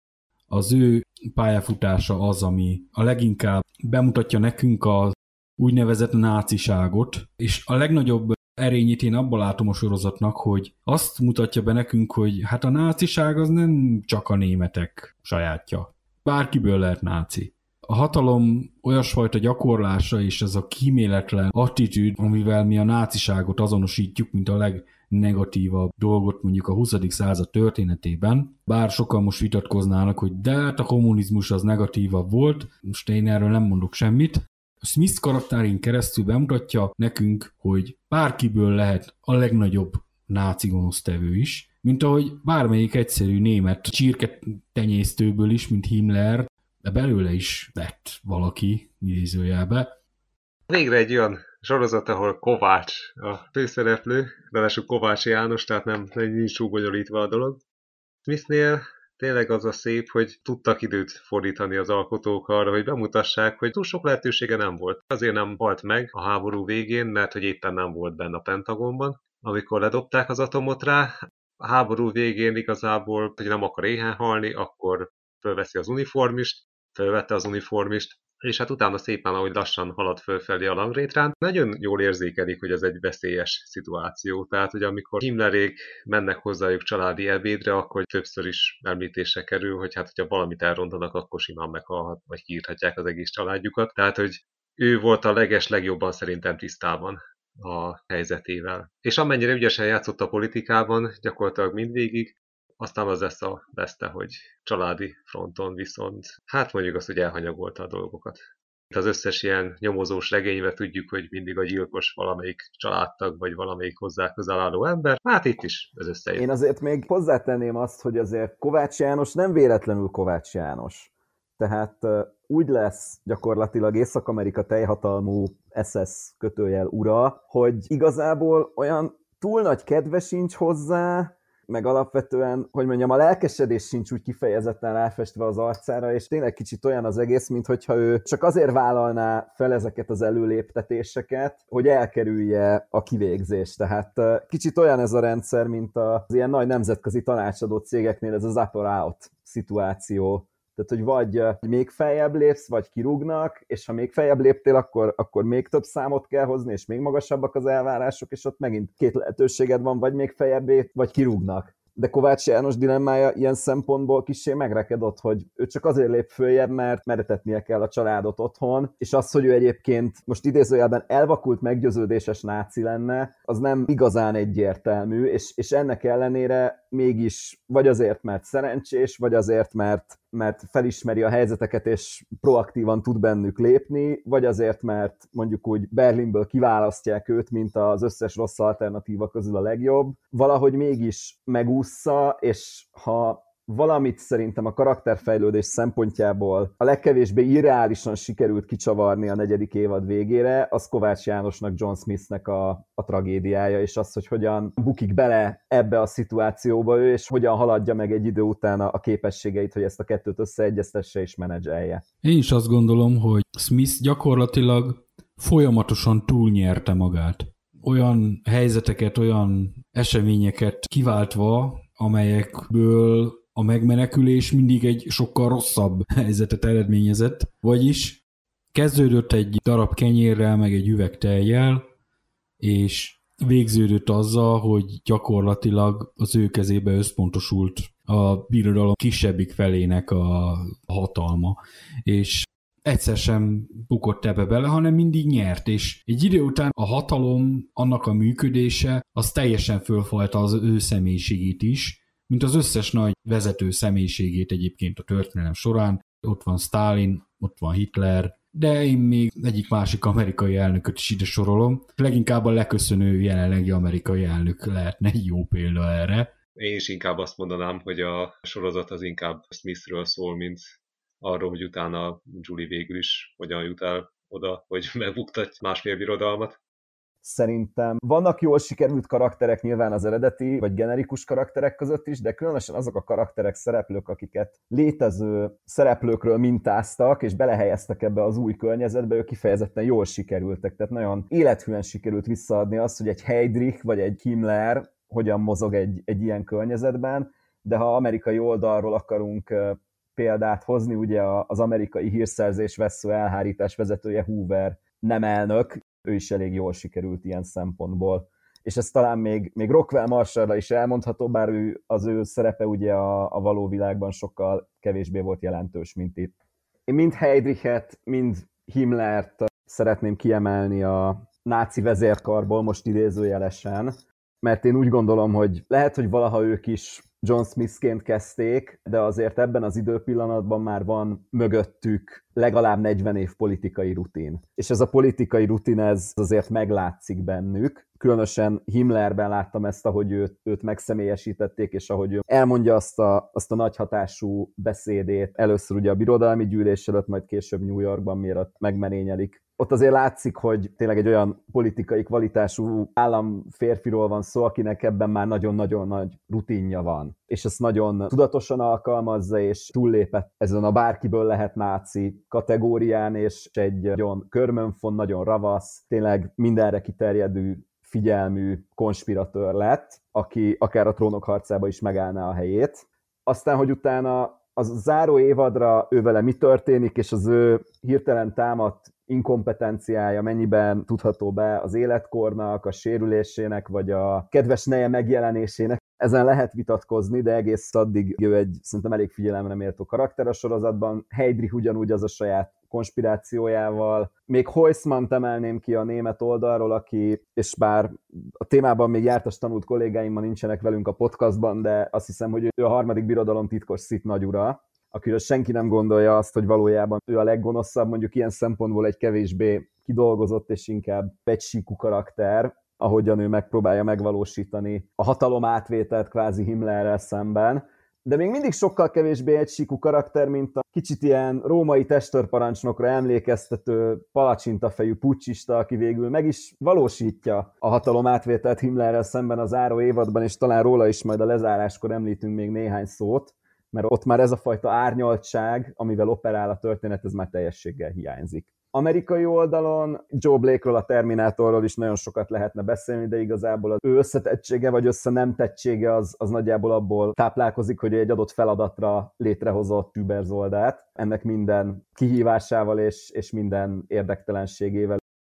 Az ő pályafutása az, ami a leginkább bemutatja nekünk a úgynevezett náciságot, és a legnagyobb erényét én abban látom a sorozatnak, hogy azt mutatja be nekünk, hogy hát a náciság az nem csak a németek sajátja. Bárkiből lehet náci. A hatalom olyasfajta gyakorlása és ez a kíméletlen attitűd, amivel mi a náciságot azonosítjuk, mint a legnegatívabb dolgot mondjuk a 20. század történetében, bár sokan most vitatkoznának, hogy de hát a kommunizmus az negatívabb volt, most én erről nem mondok semmit, Smith karakterén keresztül bemutatja nekünk, hogy bárkiből lehet a legnagyobb náci gonosztevő is, mint ahogy bármelyik egyszerű német csirke tenyésztőből is, mint Himmler, de belőle is lett valaki, idézőjelbe. Végre egy olyan sorozat, ahol Kovács a főszereplő, ráadásul Kovács János, tehát nem, nincs túl bonyolítva a dolog. Smithnél tényleg az a szép, hogy tudtak időt fordítani az alkotók arra, hogy bemutassák, hogy túl sok lehetősége nem volt. Azért nem halt meg a háború végén, mert hogy éppen nem volt benne a Pentagonban, amikor ledobták az atomot rá. A háború végén igazából, hogy nem akar éhen halni, akkor fölveszi az uniformist, fölvette az uniformist, és hát utána szépen, ahogy lassan halad fölfelé a langrétrán, nagyon jól érzékelik, hogy ez egy veszélyes szituáció. Tehát, hogy amikor Himmlerék mennek hozzájuk családi ebédre, akkor többször is említése kerül, hogy hát, hogyha valamit elrontanak, akkor simán meghalhat, vagy kiírhatják az egész családjukat. Tehát, hogy ő volt a leges legjobban szerintem tisztában a helyzetével. És amennyire ügyesen játszott a politikában, gyakorlatilag mindvégig, aztán az lesz a veszte, hogy családi fronton viszont, hát mondjuk azt, hogy elhanyagolta a dolgokat. Az összes ilyen nyomozós regényben tudjuk, hogy mindig a gyilkos valamelyik családtag, vagy valamelyik hozzá közel álló ember. Hát itt is ez összejön. Én azért még hozzátenném azt, hogy azért Kovács János nem véletlenül Kovács János. Tehát úgy lesz gyakorlatilag Észak-Amerika teljhatalmú SS kötőjel ura, hogy igazából olyan túl nagy kedve sincs hozzá, meg alapvetően, hogy mondjam, a lelkesedés sincs úgy kifejezetten ráfestve az arcára, és tényleg kicsit olyan az egész, mintha ő csak azért vállalná fel ezeket az előléptetéseket, hogy elkerülje a kivégzést. Tehát kicsit olyan ez a rendszer, mint az ilyen nagy nemzetközi tanácsadó cégeknél ez az upper out szituáció, tehát, hogy vagy még feljebb lépsz, vagy kirúgnak, és ha még feljebb léptél, akkor, akkor még több számot kell hozni, és még magasabbak az elvárások, és ott megint két lehetőséged van, vagy még feljebb lép, vagy kirúgnak. De Kovács János dilemmája ilyen szempontból kicsi megrekedott, hogy ő csak azért lép följebb, mert meretetnie kell a családot otthon, és az, hogy ő egyébként most idézőjelben elvakult meggyőződéses náci lenne, az nem igazán egyértelmű, és, és ennek ellenére mégis vagy azért, mert szerencsés, vagy azért, mert mert felismeri a helyzeteket, és proaktívan tud bennük lépni, vagy azért, mert mondjuk úgy Berlinből kiválasztják őt, mint az összes rossz alternatíva közül a legjobb, valahogy mégis megúszza, és ha valamit szerintem a karakterfejlődés szempontjából a legkevésbé irreálisan sikerült kicsavarni a negyedik évad végére, az Kovács Jánosnak, John Smithnek a, a tragédiája, és az, hogy hogyan bukik bele ebbe a szituációba ő, és hogyan haladja meg egy idő után a, képességeit, hogy ezt a kettőt összeegyeztesse és menedzselje. Én is azt gondolom, hogy Smith gyakorlatilag folyamatosan túlnyerte magát. Olyan helyzeteket, olyan eseményeket kiváltva, amelyekből a megmenekülés mindig egy sokkal rosszabb helyzetet eredményezett, vagyis kezdődött egy darab kenyérrel, meg egy üveg tejjel, és végződött azzal, hogy gyakorlatilag az ő kezébe összpontosult a birodalom kisebbik felének a hatalma, és egyszer sem bukott ebbe bele, hanem mindig nyert, és egy idő után a hatalom, annak a működése, az teljesen fölfalta az ő személyiségét is, mint az összes nagy vezető személyiségét egyébként a történelem során. Ott van Stalin, ott van Hitler, de én még egyik másik amerikai elnököt is ide sorolom. Leginkább a leköszönő jelenlegi amerikai elnök lehetne jó példa erre. Én is inkább azt mondanám, hogy a sorozat az inkább Smithről szól, mint arról, hogy utána Julie végül is hogyan jut el oda, hogy megbuktat másfél birodalmat. Szerintem vannak jól sikerült karakterek nyilván az eredeti vagy generikus karakterek között is, de különösen azok a karakterek, szereplők, akiket létező szereplőkről mintáztak, és belehelyeztek ebbe az új környezetbe, ők kifejezetten jól sikerültek. Tehát nagyon élethűen sikerült visszaadni azt, hogy egy Heydrich vagy egy Himmler hogyan mozog egy, egy ilyen környezetben, de ha amerikai oldalról akarunk példát hozni, ugye az amerikai hírszerzés vesző elhárítás vezetője Hoover nem elnök, ő is elég jól sikerült ilyen szempontból. És ez talán még, még Rockwell Marshallra is elmondható, bár ő, az ő szerepe ugye a, a való világban sokkal kevésbé volt jelentős, mint itt. Én mind Heydrichet, mind Himmlert szeretném kiemelni a náci vezérkarból, most idézőjelesen, mert én úgy gondolom, hogy lehet, hogy valaha ők is John Smithként kezdték, de azért ebben az időpillanatban már van mögöttük legalább 40 év politikai rutin. És ez a politikai rutin, ez azért meglátszik bennük. Különösen Himmlerben láttam ezt, ahogy őt, őt megszemélyesítették, és ahogy ő elmondja azt a, azt a nagy hatású beszédét, először ugye a birodalmi gyűlés előtt, majd később New Yorkban, miért megmerényelik ott azért látszik, hogy tényleg egy olyan politikai kvalitású államférfiról van szó, akinek ebben már nagyon-nagyon nagy rutinja van. És ezt nagyon tudatosan alkalmazza, és túllépett ezen a bárkiből lehet náci kategórián, és egy nagyon körmönfon, nagyon ravasz, tényleg mindenre kiterjedő figyelmű konspiratőr lett, aki akár a trónok harcába is megállná a helyét. Aztán, hogy utána az záró évadra ő vele mi történik, és az ő hirtelen támadt inkompetenciája mennyiben tudható be az életkornak, a sérülésének, vagy a kedves neje megjelenésének. Ezen lehet vitatkozni, de egész addig ő egy szerintem elég figyelemre méltó karakter a sorozatban. Heydrich ugyanúgy az a saját konspirációjával. Még Heusmann emelném ki a német oldalról, aki, és bár a témában még jártas tanult kollégáimmal nincsenek velünk a podcastban, de azt hiszem, hogy ő a harmadik birodalom titkos szit nagyura, akiről senki nem gondolja azt, hogy valójában ő a leggonoszabb, mondjuk ilyen szempontból egy kevésbé kidolgozott és inkább egysíkú karakter, ahogyan ő megpróbálja megvalósítani a hatalom átvételt kvázi Himmlerrel szemben, de még mindig sokkal kevésbé egysíkú karakter, mint a kicsit ilyen római testőrparancsnokra emlékeztető palacsintafejű pucsista, aki végül meg is valósítja a hatalom átvételt Himmlerrel szemben az áró évadban, és talán róla is majd a lezáráskor említünk még néhány szót mert ott már ez a fajta árnyaltság, amivel operál a történet, ez már teljességgel hiányzik. Amerikai oldalon Joe Blake-ről, a Terminátorról is nagyon sokat lehetne beszélni, de igazából az ő összetettsége vagy összenemtettsége az, az nagyjából abból táplálkozik, hogy egy adott feladatra létrehozott überzoldát. Ennek minden kihívásával és, és minden érdektelenségével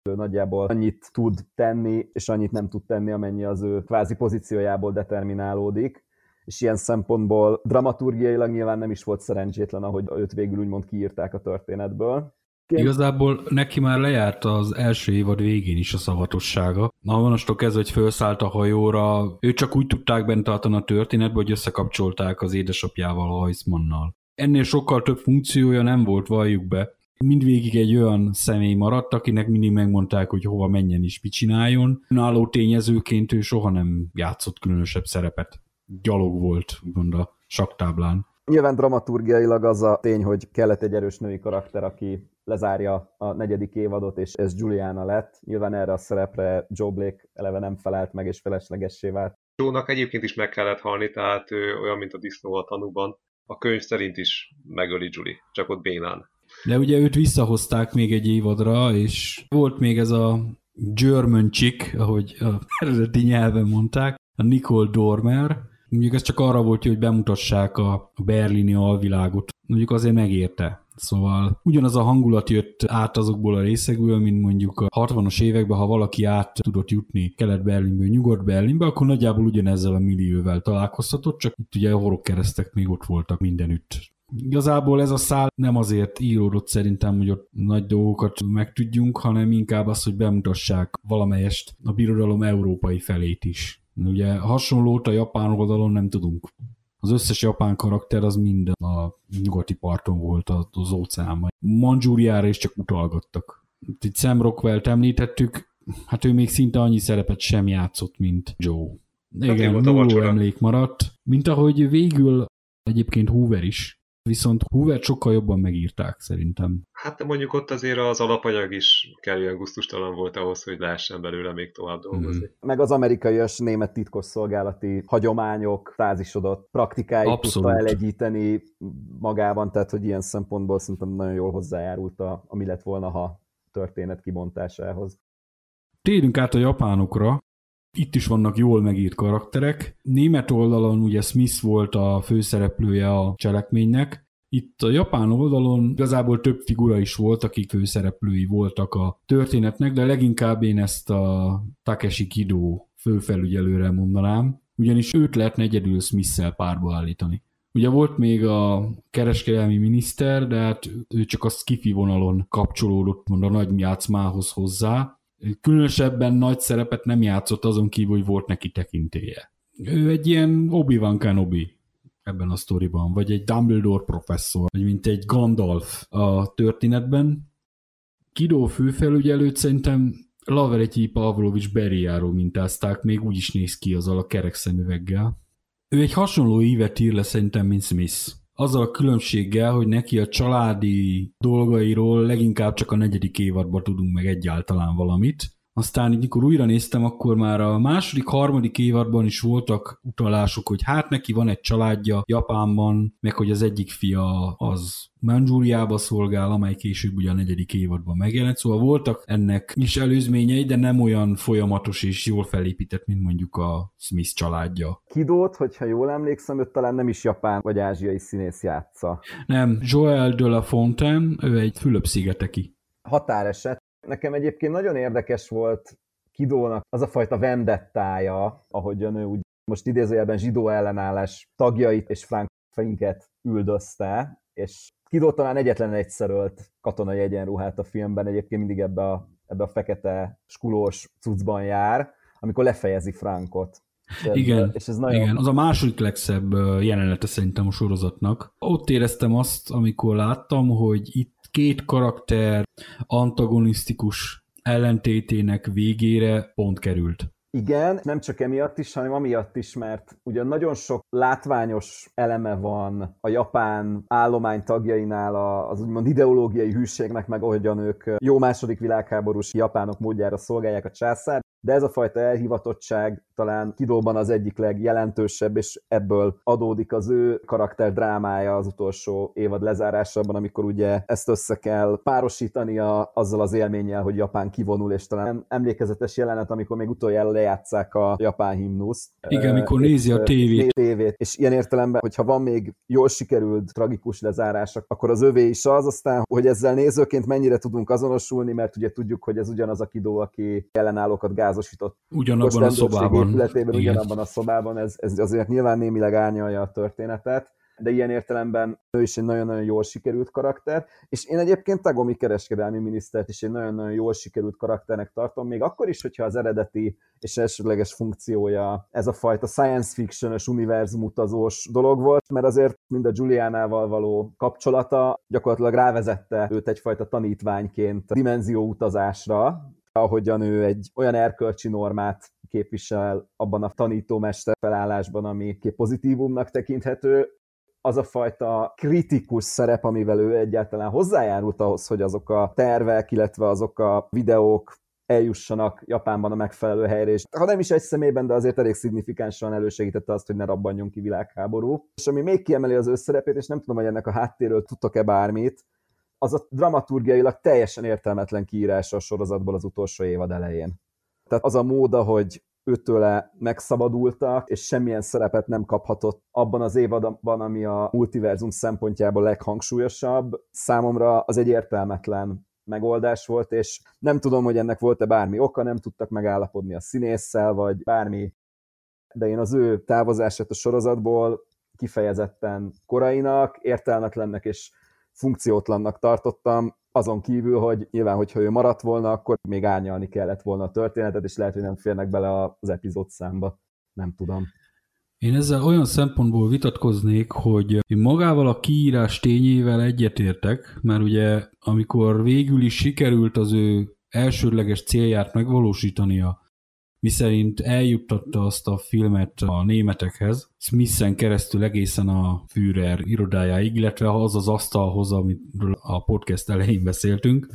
ő nagyjából annyit tud tenni, és annyit nem tud tenni, amennyi az ő kvázi pozíciójából determinálódik és ilyen szempontból dramaturgiailag nyilván nem is volt szerencsétlen, ahogy őt végül úgymond kiírták a történetből. Ként... Igazából neki már lejárt az első évad végén is a szavatossága. Na, onnastól kezdve, hogy felszállt a hajóra, ő csak úgy tudták bent tartani a történetbe, hogy összekapcsolták az édesapjával, Heismannal. Ennél sokkal több funkciója nem volt, valljuk be. Mindvégig egy olyan személy maradt, akinek mindig megmondták, hogy hova menjen és mit csináljon. Náló tényezőként ő soha nem játszott különösebb szerepet gyalog volt, úgymond a saktáblán. Nyilván dramaturgiailag az a tény, hogy kellett egy erős női karakter, aki lezárja a negyedik évadot, és ez Juliana lett. Nyilván erre a szerepre Joe Blake eleve nem felelt meg, és feleslegessé vált. Joe-nak egyébként is meg kellett halni, tehát ő olyan, mint a disznó a tanúban. A könyv szerint is megöli Julie, csak ott bénán. De ugye őt visszahozták még egy évadra, és volt még ez a German chick, ahogy a eredeti nyelven mondták, a Nicole Dormer, Mondjuk ez csak arra volt, hogy bemutassák a berlini alvilágot. Mondjuk azért megérte. Szóval ugyanaz a hangulat jött át azokból a részekből, mint mondjuk a 60-as években, ha valaki át tudott jutni Kelet-Berlinből Nyugat-Berlinbe, akkor nagyjából ugyanezzel a millióvel találkozhatott, csak itt ugye a horogkeresztek még ott voltak mindenütt. Igazából ez a szál nem azért íródott szerintem, hogy ott nagy dolgokat megtudjunk, hanem inkább az, hogy bemutassák valamelyest a birodalom európai felét is. Ugye hasonlót a japán oldalon nem tudunk. Az összes japán karakter az minden a nyugati parton volt az óceánban. Manzsúriára is csak utalgattak. Itt Sam Rockwell-t említettük, hát ő még szinte annyi szerepet sem játszott, mint Joe. Hát Igen, nulló emlék maradt, mint ahogy végül egyébként Hoover is Viszont Hoover sokkal jobban megírták szerintem. Hát mondjuk ott azért az alapanyag is kellően guztustalan volt ahhoz, hogy lehessen belőle még tovább dolgozni. Mm. Meg az amerikai és német titkosszolgálati hagyományok, fázisodott praktikáit Abszolút. tudta elegyíteni magában, tehát hogy ilyen szempontból szerintem nagyon jól hozzájárult a, ami lett volna, ha történet kibontásához. Térjünk át a japánokra. Itt is vannak jól megírt karakterek. Német oldalon ugye Smith volt a főszereplője a cselekménynek, itt a japán oldalon igazából több figura is volt, akik főszereplői voltak a történetnek, de leginkább én ezt a Takeshi Kido főfelügyelőre mondanám, ugyanis őt lehetne egyedül Smith-szel párba állítani. Ugye volt még a kereskedelmi miniszter, de hát ő csak a skifi vonalon kapcsolódott mond a nagy játszmához hozzá. Különösebben nagy szerepet nem játszott azon kívül, hogy volt neki tekintélye. Ő egy ilyen Obi-Wan Kenobi ebben a sztoriban, vagy egy Dumbledore professzor, vagy mint egy Gandalf a történetben. Kidó főfelügyelőt szerintem Laveretyi Pavlovics Beriáról mintázták, még úgy is néz ki azzal a kerek szemüveggel. Ő egy hasonló ívet ír le szerintem, mint Smith. Azzal a különbséggel, hogy neki a családi dolgairól leginkább csak a negyedik évadban tudunk meg egyáltalán valamit. Aztán így, mikor újra néztem, akkor már a második, harmadik évadban is voltak utalások, hogy hát neki van egy családja Japánban, meg hogy az egyik fia az Manzsúriába szolgál, amely később ugye a negyedik évadban megjelent, szóval voltak ennek is előzményei, de nem olyan folyamatos és jól felépített, mint mondjuk a Smith családja. Kidót, hogyha jól emlékszem, őt talán nem is japán vagy ázsiai színész játsza. Nem, Joel de la Fontaine, ő egy Fülöp-szigeteki. Határeset. Nekem egyébként nagyon érdekes volt Kidónak az a fajta vendettája, ahogyan ő úgy most idézőjelben zsidó ellenállás tagjait és Frank üldözte, és Kidó talán egyetlen egyszer ölt katonai egyenruhát a filmben, egyébként mindig ebbe a, ebbe a fekete skulós cuccban jár, amikor lefejezi Frankot. És ez, Igen, és ez nagyon... igen, az a második legszebb jelenete szerintem a sorozatnak. Ott éreztem azt, amikor láttam, hogy itt két karakter antagonisztikus ellentétének végére pont került. Igen, nem csak emiatt is, hanem amiatt is, mert ugyan nagyon sok látványos eleme van a japán állomány tagjainál az úgymond ideológiai hűségnek, meg ahogyan ők jó második világháborús japánok módjára szolgálják a császár, de ez a fajta elhivatottság talán Kidóban az egyik legjelentősebb, és ebből adódik az ő karakter drámája az utolsó évad lezárásában, amikor ugye ezt össze kell párosítania azzal az élménnyel, hogy Japán kivonul, és talán emlékezetes jelenet, amikor még utoljára lejátszák a japán himnuszt. Igen, amikor nézi a tévét. tévét. És ilyen értelemben, hogyha van még jól sikerült tragikus lezárás, akkor az övé is az, aztán, hogy ezzel nézőként mennyire tudunk azonosulni, mert ugye tudjuk, hogy ez ugyanaz a Kidó, aki ellenállókat gázosított. Ugyanabban a szobában. épületében, Igen. ugyanabban a szobában, ez, ez azért nyilván némileg árnyalja a történetet, de ilyen értelemben ő is egy nagyon-nagyon jól sikerült karakter, és én egyébként Tagomi kereskedelmi minisztert is egy nagyon-nagyon jól sikerült karakternek tartom, még akkor is, hogyha az eredeti és elsődleges funkciója ez a fajta science fiction-ös univerzum utazós dolog volt, mert azért mind a Juliánával való kapcsolata gyakorlatilag rávezette őt egyfajta tanítványként dimenzió utazásra, ahogyan ő egy olyan erkölcsi normát képvisel abban a tanítómester felállásban, ami pozitívumnak tekinthető, az a fajta kritikus szerep, amivel ő egyáltalán hozzájárult ahhoz, hogy azok a tervek, illetve azok a videók eljussanak Japánban a megfelelő helyre, és ha nem is egy személyben, de azért elég szignifikánsan elősegítette azt, hogy ne rabbanjon ki világháború. És ami még kiemeli az ő szerepét, és nem tudom, hogy ennek a háttéről tudtok-e bármit, az a dramaturgiailag teljesen értelmetlen kiírása a sorozatból az utolsó évad elején. Tehát az a móda, hogy őtőle megszabadultak, és semmilyen szerepet nem kaphatott abban az évadban, ami a multiverzum szempontjából leghangsúlyosabb, számomra az egy értelmetlen megoldás volt, és nem tudom, hogy ennek volt-e bármi oka, nem tudtak megállapodni a színésszel, vagy bármi, de én az ő távozását a sorozatból kifejezetten korainak, értelmetlennek és funkciótlannak tartottam, azon kívül, hogy nyilván, hogyha ő maradt volna, akkor még árnyalni kellett volna a történetet, és lehet, hogy nem férnek bele az epizód számba. Nem tudom. Én ezzel olyan szempontból vitatkoznék, hogy én magával a kiírás tényével egyetértek, mert ugye amikor végül is sikerült az ő elsődleges célját megvalósítania, miszerint eljuttatta azt a filmet a németekhez, Smithen keresztül egészen a Führer irodájáig, illetve az az asztalhoz, amiről a podcast elején beszéltünk.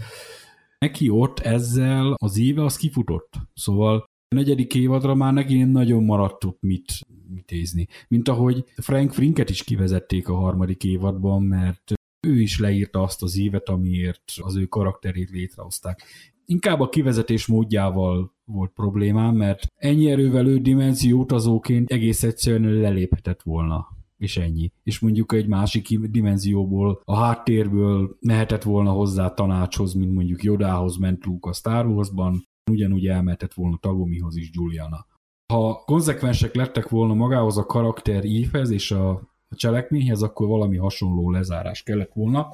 Neki ott ezzel az éve az kifutott. Szóval a negyedik évadra már neki nagyon maradt ott mit, mit ézni. Mint ahogy Frank Frinket is kivezették a harmadik évadban, mert ő is leírta azt az évet, amiért az ő karakterét létrehozták. Inkább a kivezetés módjával volt problémám, mert ennyi erővel ő dimenzió utazóként egész egyszerűen leléphetett volna és ennyi. És mondjuk egy másik dimenzióból, a háttérből mehetett volna hozzá tanácshoz, mint mondjuk Jodához ment Luke a Star Wars-ban, ugyanúgy elmehetett volna Tagomihoz is Juliana. Ha konzekvensek lettek volna magához a karakter ívhez és a a cselekményhez, akkor valami hasonló lezárás kellett volna.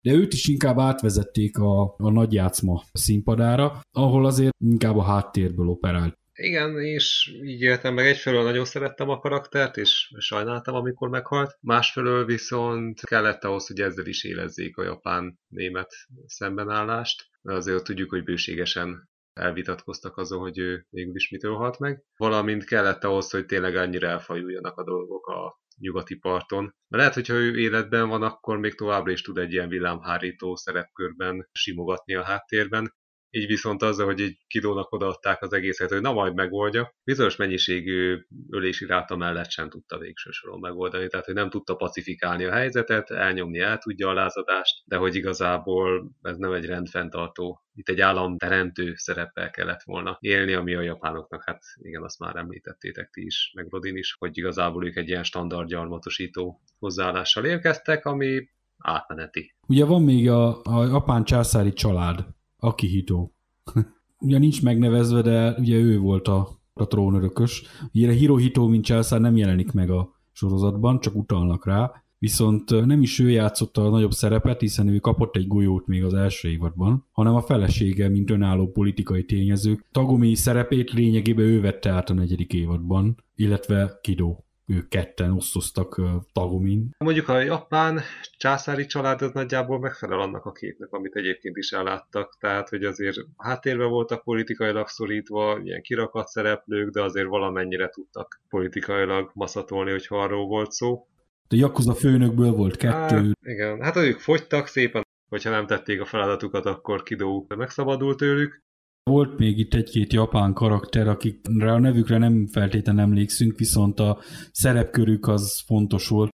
De őt is inkább átvezették a, a nagyjátszma színpadára, ahol azért inkább a háttérből operált. Igen, és így éltem meg egyfelől nagyon szerettem a karaktert, és sajnáltam, amikor meghalt. Másfelől viszont kellett ahhoz, hogy ezzel is élezzék a japán-német szembenállást, mert azért tudjuk, hogy bőségesen elvitatkoztak azon, hogy ő végül is mitől halt meg, valamint kellett ahhoz, hogy tényleg annyira elfajuljanak a dolgok a nyugati parton. Mert lehet, hogyha ő életben van, akkor még továbbra is tud egy ilyen villámhárító szerepkörben simogatni a háttérben, így viszont azzal, hogy egy kidónak odaadták az egészet, hogy na majd megoldja, bizonyos mennyiségű ölési ráta mellett sem tudta végső soron megoldani, tehát hogy nem tudta pacifikálni a helyzetet, elnyomni el tudja a lázadást, de hogy igazából ez nem egy rendfenntartó, itt egy államteremtő szereppel kellett volna élni, ami a japánoknak, hát igen, azt már említettétek ti is, meg Rodin is, hogy igazából ők egy ilyen standard gyarmatosító hozzáállással érkeztek, ami átmeneti. Ugye van még a, a japán császári család, Akihito. ugye nincs megnevezve, de ugye ő volt a, a trónörökös. Ugye Hirohito, mint császár nem jelenik meg a sorozatban, csak utalnak rá. Viszont nem is ő játszotta a nagyobb szerepet, hiszen ő kapott egy golyót még az első évadban, hanem a felesége, mint önálló politikai tényező. Tagomi szerepét lényegében ő vette át a negyedik évadban, illetve Kido ők ketten osztoztak Tagomin. Mondjuk a japán császári család az nagyjából megfelel annak a képnek, amit egyébként is elláttak, tehát hogy azért háttérben voltak politikailag szorítva, ilyen kirakat szereplők, de azért valamennyire tudtak politikailag maszatolni, hogyha arról volt szó. A Yakuza főnökből volt kettő. Hát, igen, hát ők fogytak szépen, hogyha nem tették a feladatukat, akkor Kidó megszabadult tőlük. Volt még itt egy-két japán karakter, akikre a nevükre nem feltétlenül emlékszünk, viszont a szerepkörük az fontos volt.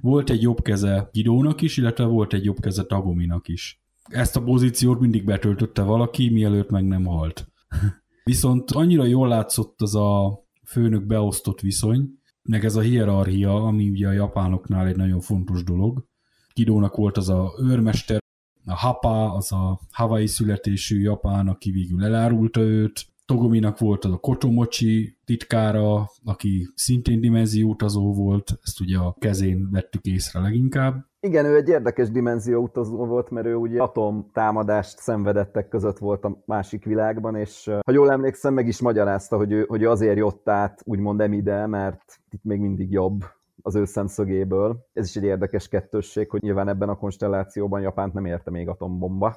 Volt egy jobb keze Gidónak is, illetve volt egy jobb keze Tagominak is. Ezt a pozíciót mindig betöltötte valaki, mielőtt meg nem halt. Viszont annyira jól látszott az a főnök beosztott viszony, meg ez a hierarchia, ami ugye a japánoknál egy nagyon fontos dolog. Kidónak volt az a őrmester, a Hapa, az a Hawaii születésű japán, aki végül elárulta őt, Togominak volt az a Kotomochi titkára, aki szintén dimenzióutazó volt, ezt ugye a kezén vettük észre leginkább. Igen, ő egy érdekes dimenzió utazó volt, mert ő ugye atomtámadást szenvedettek között volt a másik világban, és ha jól emlékszem, meg is magyarázta, hogy ő, hogy azért jött át, úgymond emide, mert itt még mindig jobb az ő szemszögéből. Ez is egy érdekes kettősség, hogy nyilván ebben a konstellációban Japánt nem érte még atombomba.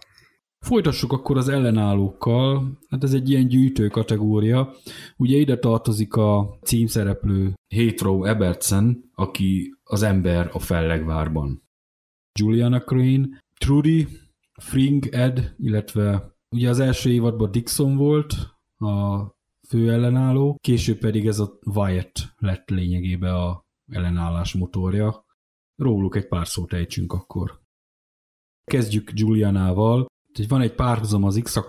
Folytassuk akkor az ellenállókkal. Hát ez egy ilyen gyűjtő kategória. Ugye ide tartozik a címszereplő Hétro Ebertsen, aki az ember a fellegvárban. Juliana Crane, Trudy, Fring Ed, illetve ugye az első évadban Dixon volt a fő ellenálló, később pedig ez a Wyatt lett lényegében a ellenállás motorja. Róluk egy pár szót ejtsünk akkor. Kezdjük Julianával. Van egy párhuzam az x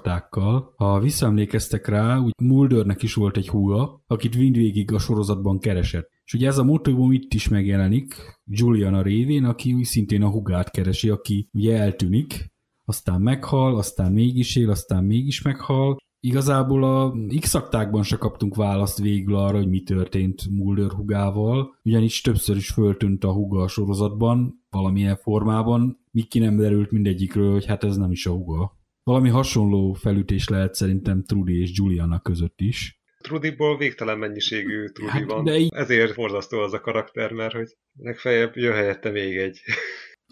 Ha visszaemlékeztek rá, úgy Muldernek is volt egy húga, akit mindvégig a sorozatban keresett. És ugye ez a motivum itt is megjelenik, Juliana révén, aki úgy szintén a hugát keresi, aki ugye eltűnik, aztán meghal, aztán mégis él, aztán mégis meghal, Igazából a x se kaptunk választ végül arra, hogy mi történt Mulder hugával, ugyanis többször is föltűnt a huga a sorozatban, valamilyen formában, míg ki nem derült mindegyikről, hogy hát ez nem is a huga. Valami hasonló felütés lehet szerintem Trudy és Juliana között is. Trudyból végtelen mennyiségű Trudy hát, van. De így... Ezért forzasztó az a karakter, mert hogy legfeljebb jön helyette még egy.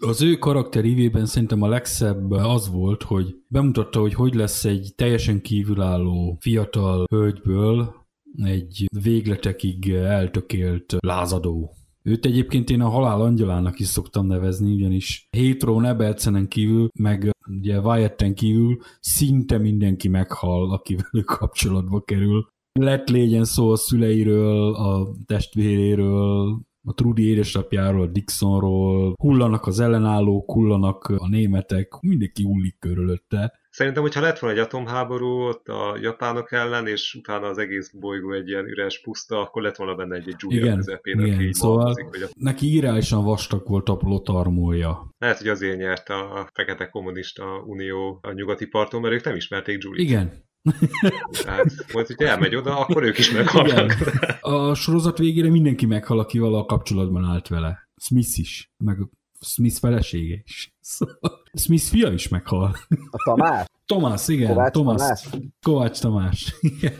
Az ő karakter ívében szerintem a legszebb az volt, hogy bemutatta, hogy hogy lesz egy teljesen kívülálló fiatal hölgyből egy végletekig eltökélt lázadó. Őt egyébként én a halál angyalának is szoktam nevezni, ugyanis Hétró Nebelcenen kívül, meg ugye Wyatten kívül szinte mindenki meghal, akivel ő kapcsolatba kerül. Lett légyen szó a szüleiről, a testvéréről, a Trudy édesapjáról, Dixonról, hullanak az ellenállók, hullanak a németek, mindenki hullik körülötte. Szerintem, hogyha lett volna egy atomháború ott a japánok ellen, és utána az egész bolygó egy ilyen üres puszta, akkor lett volna benne egy, egy Julia igen, közepén, igen. aki szóval malmozik, hogy a... neki irányosan vastag volt a plotarmója. Lehet, hogy azért nyert a Fekete Kommunista Unió a nyugati parton, mert ők nem ismerték Julie. Igen, tehát, majd, hogyha elmegy oda, akkor ők is meghalnak. A sorozat végére mindenki meghal, aki a kapcsolatban állt vele. Smith is, meg Smith felesége is. Szóval Smith fia is meghal. A Tamás? Tomás, igen. Kovács Tomás. Tamás? Kovács Tamás. Igen.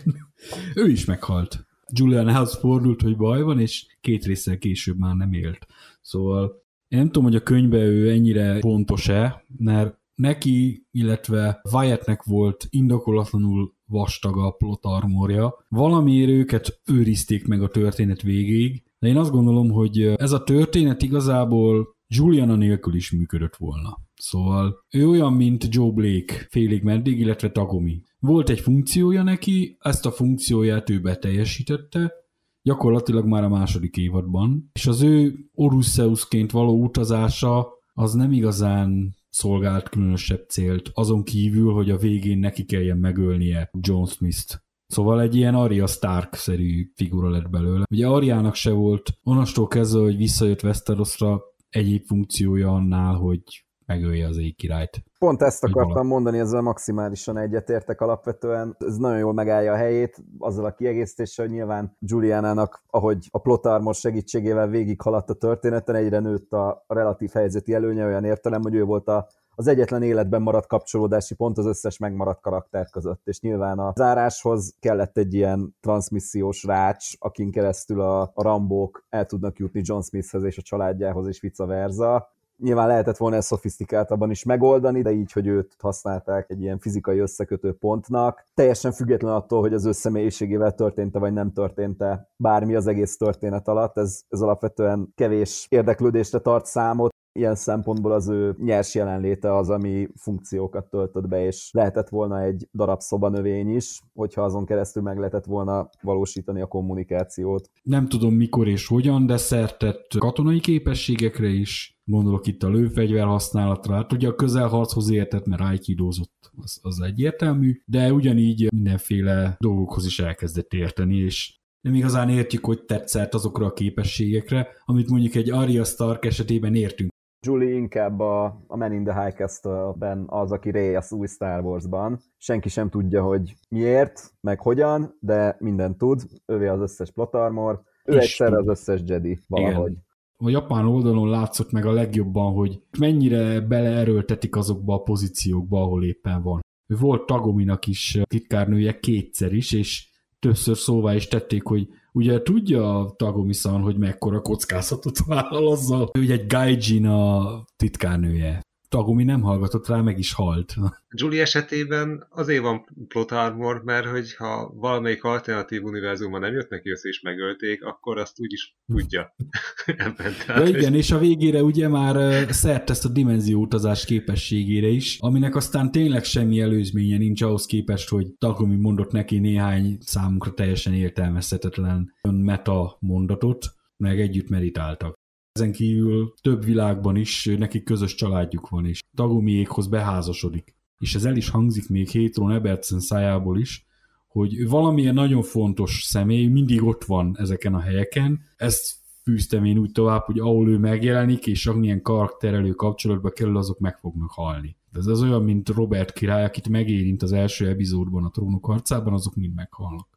Ő is meghalt. Julianhez fordult, hogy baj van, és két részsel később már nem élt. Szóval én nem tudom, hogy a könyvben ő ennyire pontos-e, mert neki, illetve Wyattnek volt indokolatlanul vastaga a plot armorja. Valamiért őket őrizték meg a történet végéig, de én azt gondolom, hogy ez a történet igazából Juliana nélkül is működött volna. Szóval ő olyan, mint Joe Blake félig meddig, illetve Tagomi. Volt egy funkciója neki, ezt a funkcióját ő beteljesítette, gyakorlatilag már a második évadban, és az ő Orusseusként való utazása az nem igazán szolgált különösebb célt, azon kívül, hogy a végén neki kelljen megölnie John Smith-t. Szóval egy ilyen Arya Stark-szerű figura lett belőle. Ugye Ariának se volt onnastól kezdve, hogy visszajött Westerosra egyéb funkciója annál, hogy megölje az ég királyt. Pont ezt akartam valami. mondani, ezzel maximálisan egyetértek alapvetően. Ez nagyon jól megállja a helyét, azzal a kiegészítéssel, hogy nyilván Julianának, ahogy a plot armor segítségével végighaladt a történeten, egyre nőtt a relatív helyzeti előnye olyan értelem, hogy ő volt a az egyetlen életben maradt kapcsolódási pont az összes megmaradt karakter között, és nyilván a záráshoz kellett egy ilyen transmissziós rács, akin keresztül a, a rambók el tudnak jutni John Smithhez és a családjához, és vice versa. Nyilván lehetett volna ezt szofisztikáltabban is megoldani, de így, hogy őt használták egy ilyen fizikai összekötő pontnak. Teljesen független attól, hogy az ő személyiségével történt-e vagy nem történt-e bármi az egész történet alatt, ez, ez alapvetően kevés érdeklődésre tart számot, ilyen szempontból az ő nyers jelenléte az, ami funkciókat töltött be, és lehetett volna egy darab szobanövény is, hogyha azon keresztül meg lehetett volna valósítani a kommunikációt. Nem tudom mikor és hogyan, de szertett katonai képességekre is, gondolok itt a lőfegyver használatra, hát ugye a közelharchoz értett, mert aikidózott, az, az egyértelmű, de ugyanígy mindenféle dolgokhoz is elkezdett érteni, és nem igazán értjük, hogy tetszett azokra a képességekre, amit mondjuk egy Arya Stark esetében értünk. Julie inkább a, a Man in the High Castle-ben az, aki Rey az új Star Wars-ban. Senki sem tudja, hogy miért, meg hogyan, de mindent tud. Ővé az összes plot armor, ő tud. az összes Jedi valahogy. Igen. A japán oldalon látszott meg a legjobban, hogy mennyire beleerőltetik azokba a pozíciókba, ahol éppen van. Ő volt Tagominak is titkárnője kétszer is, és többször szóvá is tették, hogy ugye tudja a Tagomi-san, hogy mekkora kockázatot vállal azzal, hogy egy gaijin a titkárnője. Tagomi nem hallgatott rá, meg is halt. Julie esetében azért van plot armor, mert hogyha valamelyik alternatív univerzumban nem jött neki össze és megölték, akkor azt úgyis tudja. Ebben tehát, Ja igen, és a végére ugye már szert ezt a dimenzióutazás képességére is, aminek aztán tényleg semmi előzménye nincs ahhoz képest, hogy Tagomi mondott neki néhány számunkra teljesen értelmezhetetlen meta mondatot, meg együtt meditáltak. Ezen kívül több világban is nekik közös családjuk van, és Tagomiékhoz beházasodik. És ez el is hangzik még Hétron Ebertsen szájából is, hogy valamilyen nagyon fontos személy mindig ott van ezeken a helyeken. Ezt fűztem én úgy tovább, hogy ahol ő megjelenik, és amilyen karakterelő kapcsolatba kerül, azok meg fognak halni. Ez az olyan, mint Robert király, akit megérint az első epizódban a trónok harcában, azok mind meghalnak.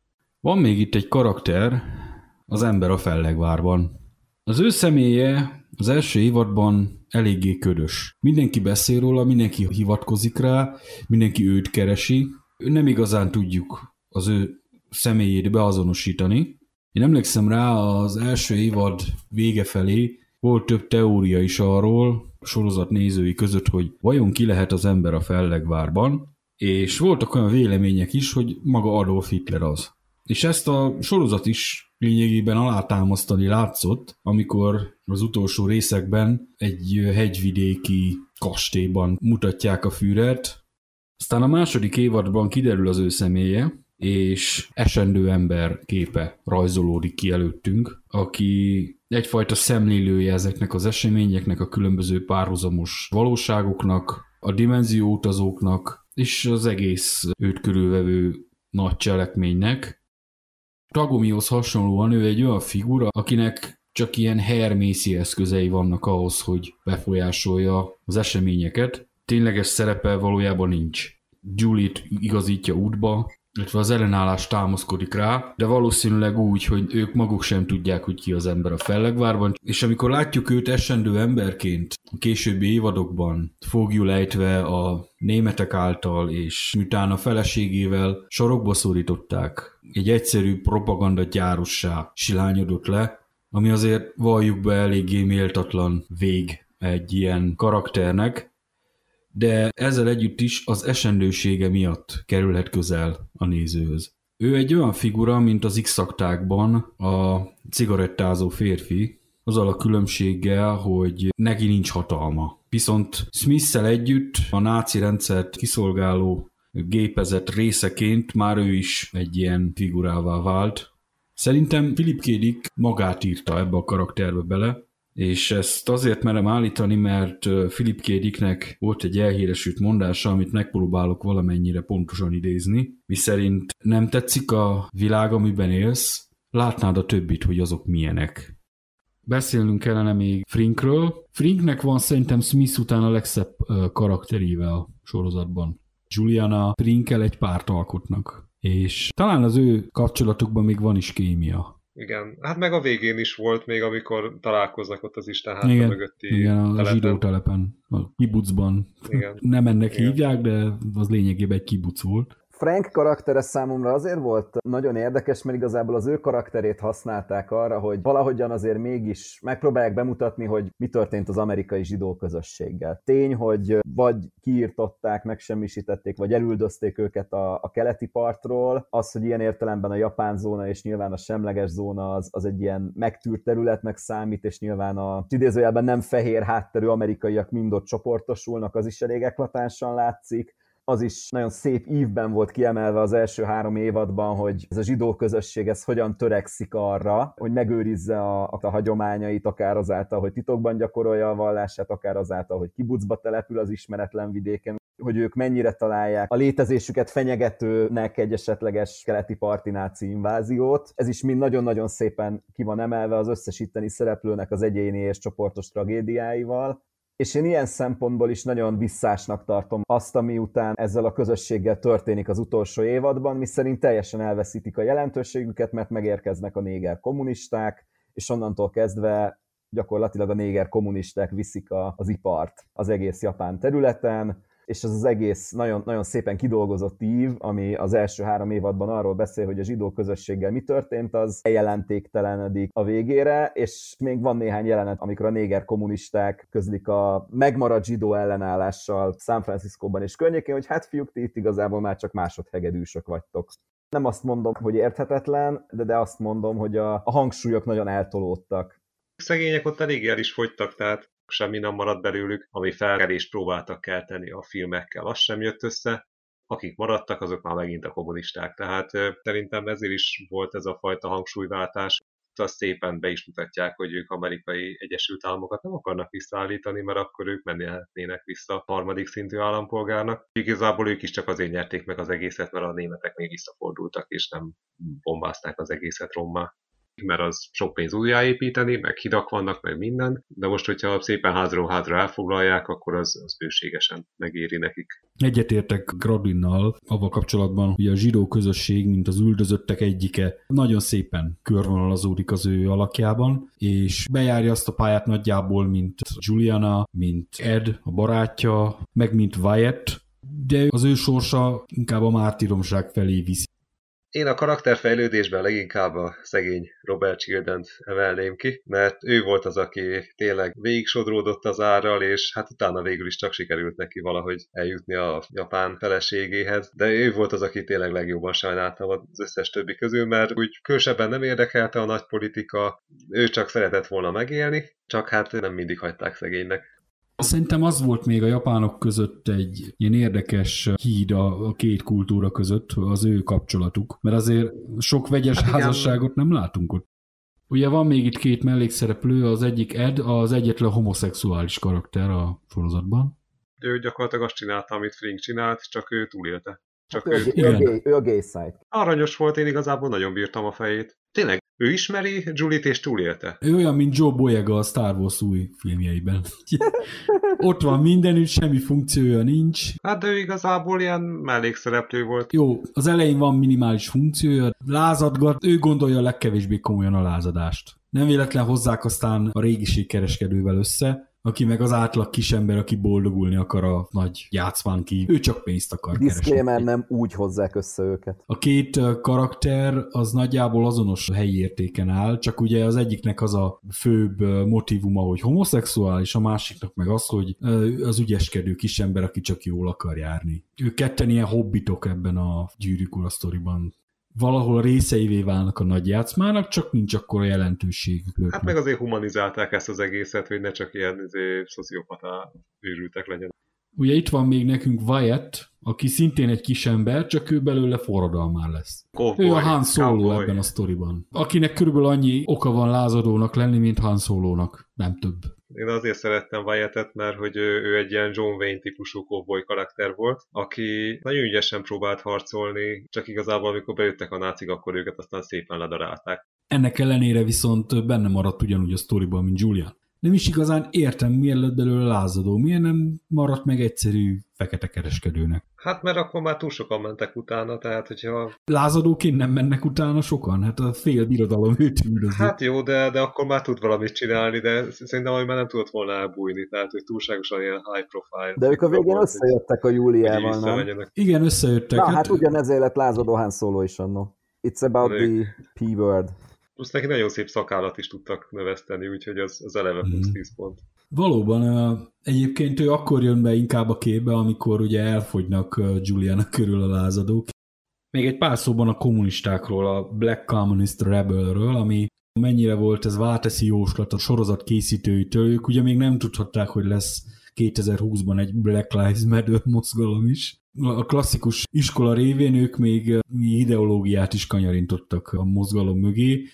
Van még itt egy karakter, az ember a fellegvárban. Az ő személye az első évadban eléggé ködös. Mindenki beszél róla, mindenki hivatkozik rá, mindenki őt keresi. Nem igazán tudjuk az ő személyét beazonosítani. Én emlékszem rá, az első évad vége felé volt több teória is arról, sorozat nézői között, hogy vajon ki lehet az ember a fellegvárban, és voltak olyan vélemények is, hogy maga Adolf Hitler az. És ezt a sorozat is lényegében alátámasztani látszott, amikor az utolsó részekben egy hegyvidéki kastélyban mutatják a Führert. Aztán a második évadban kiderül az ő személye, és esendő ember képe rajzolódik ki előttünk, aki egyfajta szemlélője ezeknek az eseményeknek, a különböző párhuzamos valóságoknak, a dimenzióutazóknak, és az egész őt körülvevő nagy cselekménynek. Tagomihoz hasonlóan ő egy olyan figura, akinek csak ilyen hermészi eszközei vannak ahhoz, hogy befolyásolja az eseményeket. Tényleges szerepe valójában nincs. Julie-t igazítja útba, illetve az ellenállás támaszkodik rá, de valószínűleg úgy, hogy ők maguk sem tudják, hogy ki az ember a fellegvárban, és amikor látjuk őt esendő emberként a későbbi évadokban, fogjul a németek által, és utána feleségével sorokba szorították, egy egyszerű propaganda gyárussá silányodott le, ami azért valljuk be eléggé méltatlan vég egy ilyen karakternek, de ezzel együtt is az esendősége miatt kerülhet közel a nézőhöz. Ő egy olyan figura, mint az x a cigarettázó férfi, azzal a különbséggel, hogy neki nincs hatalma. Viszont smith együtt a náci rendszert kiszolgáló gépezet részeként már ő is egy ilyen figurává vált. Szerintem Philip K. Dick magát írta ebbe a karakterbe bele, és ezt azért merem állítani, mert Philip K. Dicknek volt egy elhíresült mondása, amit megpróbálok valamennyire pontosan idézni, miszerint nem tetszik a világ, amiben élsz, látnád a többit, hogy azok milyenek. Beszélnünk kellene még Frinkről. Frinknek van szerintem Smith után a legszebb karakterével sorozatban. Juliana Frinkkel egy párt alkotnak. És talán az ő kapcsolatukban még van is kémia. Igen, hát meg a végén is volt még, amikor találkoznak ott az Isten háta igen, mögötti igen, a telepen. zsidó telepen, a kibucban. Igen. Nem ennek Igen. hívják, de az lényegében egy kibuc volt. Frank karaktere számomra azért volt nagyon érdekes, mert igazából az ő karakterét használták arra, hogy valahogyan azért mégis megpróbálják bemutatni, hogy mi történt az amerikai zsidó közösséggel. Tény, hogy vagy kiirtották, megsemmisítették, vagy elüldözték őket a, a keleti partról. Az, hogy ilyen értelemben a japán zóna és nyilván a semleges zóna az, az egy ilyen megtűrt területnek számít, és nyilván a idézőjelben nem fehér hátterű amerikaiak mind ott csoportosulnak, az is elég eklatánsan látszik az is nagyon szép ívben volt kiemelve az első három évadban, hogy ez a zsidó közösség ez hogyan törekszik arra, hogy megőrizze a, a hagyományait, akár azáltal, hogy titokban gyakorolja a vallását, akár azáltal, hogy kibucba települ az ismeretlen vidéken, hogy ők mennyire találják a létezésüket fenyegetőnek egy esetleges keleti parti náci inváziót. Ez is mind nagyon-nagyon szépen ki van emelve az összes itteni szereplőnek az egyéni és csoportos tragédiáival és én ilyen szempontból is nagyon visszásnak tartom azt, ami után ezzel a közösséggel történik az utolsó évadban, miszerint teljesen elveszítik a jelentőségüket, mert megérkeznek a néger kommunisták, és onnantól kezdve gyakorlatilag a néger kommunisták viszik a, az ipart az egész japán területen, és ez az egész nagyon, nagyon szépen kidolgozott ív, ami az első három évadban arról beszél, hogy a zsidó közösséggel mi történt, az jelentéktelenedik a végére, és még van néhány jelenet, amikor a néger kommunisták közlik a megmaradt zsidó ellenállással San Franciscóban és környékén, hogy hát fiúk, ti itt igazából már csak másodhegedűsök vagytok. Nem azt mondom, hogy érthetetlen, de, de azt mondom, hogy a, a hangsúlyok nagyon eltolódtak. Szegények ott elég el is fogytak, tehát semmi nem maradt belőlük, ami felkelést próbáltak kelteni a filmekkel, az sem jött össze. Akik maradtak, azok már megint a kommunisták. Tehát szerintem ezért is volt ez a fajta hangsúlyváltás. Azt szépen be is mutatják, hogy ők amerikai Egyesült Államokat nem akarnak visszaállítani, mert akkor ők mennének vissza a harmadik szintű állampolgárnak. Igazából ők is csak azért nyerték meg az egészet, mert a németek még visszafordultak, és nem bombázták az egészet rommá mert az sok pénz újjáépíteni, meg hidak vannak, meg minden, de most, hogyha szépen házról házra elfoglalják, akkor az, az bőségesen megéri nekik. Egyetértek Gradinnal avval kapcsolatban, hogy a zsidó közösség, mint az üldözöttek egyike, nagyon szépen körvonalazódik az ő alakjában, és bejárja azt a pályát nagyjából, mint Juliana, mint Ed, a barátja, meg mint Wyatt, de az ő sorsa inkább a mártíromság felé viszi. Én a karakterfejlődésben leginkább a szegény Robert childen emelném ki, mert ő volt az, aki tényleg végig sodródott az árral, és hát utána végül is csak sikerült neki valahogy eljutni a japán feleségéhez, de ő volt az, aki tényleg legjobban sajnáltam az összes többi közül, mert úgy külsebben nem érdekelte a nagy politika, ő csak szeretett volna megélni, csak hát nem mindig hagyták szegénynek. Szerintem az volt még a japánok között egy ilyen érdekes híd a, a két kultúra között, az ő kapcsolatuk, mert azért sok vegyes Hát házasságot nem látunk ott. Ugye van még itt két mellékszereplő, az egyik Ed, az egyetlen homoszexuális karakter a sorozatban. Ő gyakorlatilag azt csinálta, amit Frink csinált, csak ő túlélte. Csak Ő, ő ő, a igen. gay, ő a gay side. aranyos volt, én igazából nagyon bírtam a fejét. Tényleg Ő ismeri Julie-t és túlélte. Ő olyan, mint Joe Boyega a Star Wars új filmjeiben. Ott van mindenütt, semmi funkciója nincs. Hát de ő igazából ilyen mellékszereplő volt. Jó, az elején van minimális funkciója, lázadgat, ő gondolja a legkevésbé komolyan a lázadást. Nem véletlen hozzák aztán a régiségkereskedővel össze, aki meg az átlag kisember, aki boldogulni akar a nagy játszmán kívül. Ő csak pénzt akar Disclaimer, keresni. nem úgy hozzák össze őket. A két karakter az nagyjából azonos helyi értéken áll, csak ugye az egyiknek az a főbb motivuma, hogy homoszexuális, a másiknak meg az, hogy az ügyeskedő kisember, aki csak jól akar járni. Ők ketten ilyen hobbitok ebben a gyűrűk ura sztoriban. Valahol részeivé válnak a nagy játszmának, csak nincs akkor a jelentőségük. Hát meg azért humanizálták ezt az egészet, hogy ne csak ilyen izé, szociopata őrültek legyen. Ugye itt van még nekünk Wyatt, aki szintén egy kis ember, csak ő belőle forradalmár lesz. Cowboy, Ő a Han Solo cowboy. ebben a sztoriban. Akinek körülbelül annyi oka van lázadónak lenni, mint Han Solo-nak. Nem több. Én azért szerettem Wyattet, mert hogy ő, ő egy ilyen John Wayne típusú cowboy karakter volt, aki nagyon ügyesen próbált harcolni, csak igazából amikor bejöttek a nácik, akkor őket aztán szépen ledarálták. Ennek ellenére viszont benne maradt ugyanúgy a sztoriban, mint Julian. Nem is igazán értem, miért lett belőle lázadó, miért nem maradt meg egyszerű fekete kereskedőnek. Hát mert akkor már túl sokan mentek utána, tehát hogyha... Lázadóként nem mennek utána sokan? Hát a fél birodalom őt üldözi. Hát jó, de, de akkor már tud valamit csinálni, de szerintem hogy már nem tudott volna elbújni, tehát hogy túlságosan ilyen high profile. De ők a végén Volt, összejöttek a Júliával, nem? Igen, összejöttek. Na, hát ugyanezért lett lázadó Han Solo is annó. It's about Ők- the P-word. Plusz neki nagyon szép szakállat is tudtak növeszteni, úgyhogy az, az eleve plusz Mhm. 10 pont. Valóban, egyébként ő akkor jön be inkább a képbe, amikor ugye elfogynak Juliana körül a lázadók. Még egy pár szóban a kommunistákról, a Black Communist Rebelről, ami mennyire volt ez válteszi jóslat a sorozat készítőitől. Ők ugye még nem tudhatták, hogy lesz 2020-ban egy Black Lives Matter mozgalom is. A klasszikus iskola révén ők még ideológiát is kanyarintottak a mozgalom mögé,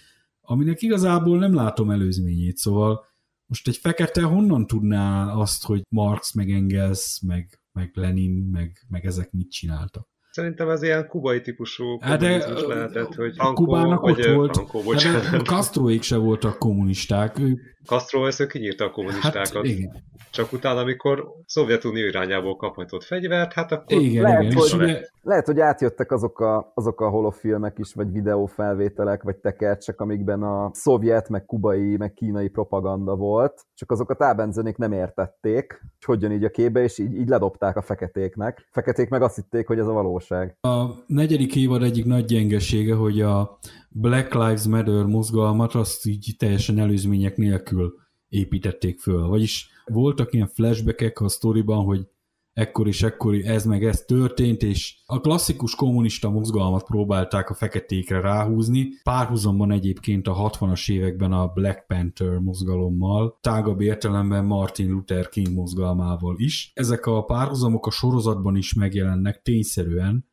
aminek igazából nem látom előzményét, szóval most egy fekete honnan tudná azt, hogy Marx, meg Engels, meg, meg Lenin, meg, meg ezek mit csináltak? Szerintem ez ilyen kubai típusú Hát de, lehetett, hogy Franco, Kubának vagy ott volt, Franco, de bocsánat. a Castroék se voltak kommunisták. Ők, Castro ő kinyírta a kommunistákat. hát igen, Csak utána, amikor Szovjetunió irányából kaphatott fegyvert, hát akkor... igen, Lehet, igen. hogy- ugye, Lehet, hogy átjöttek azok a, azok a holofilmek is, vagy videófelvételek, vagy tekercsek, amikben a szovjet, meg kubai, meg kínai propaganda volt, csak azokat ábenzenék nem értették, hogy hogyan így a képbe, és így, így ledobták a feketéknek. Feketék meg azt hitték, hogy ez a valóság. a negyedik évad egyik nagy gyengesége, hogy a Black Lives Matter mozgalmat azt így teljesen előzmények nélkül építették föl. Vagyis voltak ilyen flashbackek a sztoriban, hogy ekkor és ekkor ez meg ez történt, és a klasszikus kommunista mozgalmat próbálták a feketékre ráhúzni, párhuzamban egyébként a 60-as években a Black Panther mozgalommal, tágabb értelemben Martin Luther King mozgalmával is. Ezek a párhuzamok a sorozatban is megjelennek tényszerűen,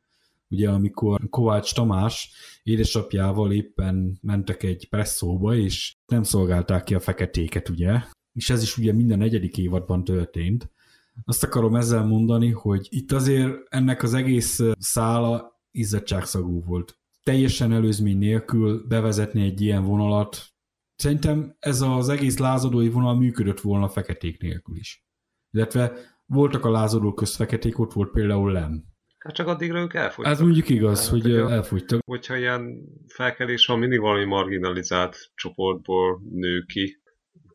ugye amikor Kovács Tamás édesapjával éppen mentek egy presszóba, és nem szolgálták ki a feketéket, ugye? És ez is ugye minden negyedik évadban történt. Azt akarom ezzel mondani, hogy itt azért ennek az egész szála izzadságszagú volt. Teljesen előzmény nélkül bevezetni egy ilyen vonalat, szerintem ez az egész lázadói vonal működött volna feketék nélkül is. Illetve voltak a lázadók közt feketék, ott volt például Lem. Hát csak addigra ők elfogytak. Ez mondjuk igaz, Hát, hogy hogy a- elfogytak. Hogyha ilyen felkelés van, mindig valami marginalizált csoportból nő ki.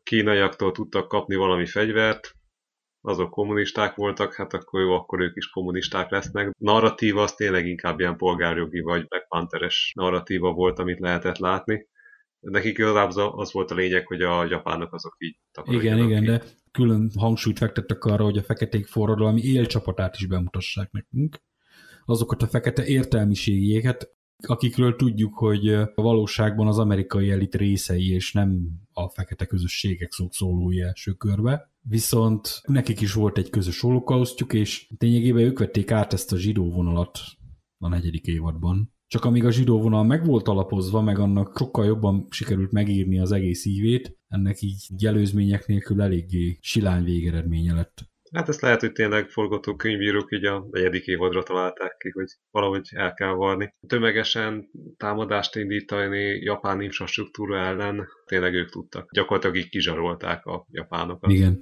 Kínaiaktól tudtak kapni valami fegyvert, azok kommunisták voltak, hát akkor jó, akkor ők is kommunisták lesznek. Narratíva az tényleg inkább ilyen polgárjogi vagy Black Pantheres narratíva volt, amit lehetett látni. Nekik igazából az volt a lényeg, hogy a japánok azok így Igen, igen, ki. de külön hangsúlyt fektettek arra, hogy a feketék forradalmi élcsapatát is bemutassák nekünk. Azokat a fekete értelmiségieket, akikről tudjuk, hogy a valóságban az amerikai elit részei, és nem a fekete közösségek szók szólói első körbe. Viszont nekik is volt egy közös holokausztjuk, és lényegében ők vették át ezt a zsidó vonalat a negyedik évadban. Csak amíg a zsidó vonal meg volt alapozva, meg annak sokkal jobban sikerült megírni az egész ívét, ennek így előzmények nélkül eléggé silány végeredménye lett. Hát ezt lehet, hogy tényleg forgatókönyvírók így a negyedik évadra találták ki, hogy valahogy el kell varni. Tömegesen támadást indítani japán infrastruktúra ellen tényleg ők tudtak. Gyakorlatilag így kizsarolták a japánokat. Igen.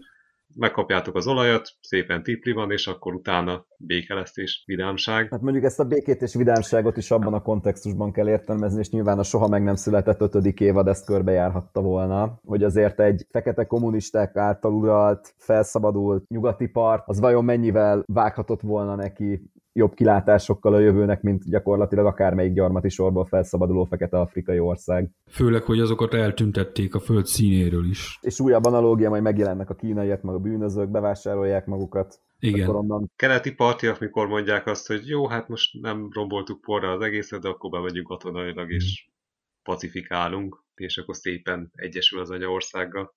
Megkapjátok az olajat, szépen tipli van, és akkor utána béke lesz és vidámság. Hát mondjuk ezt a békét és vidámságot is abban a kontextusban kell értelmezni, és nyilván a soha meg nem született ötödik évad ezt körbejárhatta volna, hogy azért egy fekete kommunisták által uralt, felszabadult nyugati part, az vajon mennyivel vághatott volna neki jobb kilátásokkal a jövőnek, mint gyakorlatilag akármelyik gyarmati sorból felszabaduló fekete afrikai ország. Főleg, hogy azokat eltüntették a föld színéről is. És újabb analógia, majd megjelennek a kínaiak, meg a bűnözők, bevásárolják magukat. Igen. Onnan Keleti partiak, mikor mondják azt, hogy jó, hát most nem romboltuk porra az egészet, de akkor bemegyünk katonailag és pacifikálunk, és akkor szépen egyesül az anyaországgal.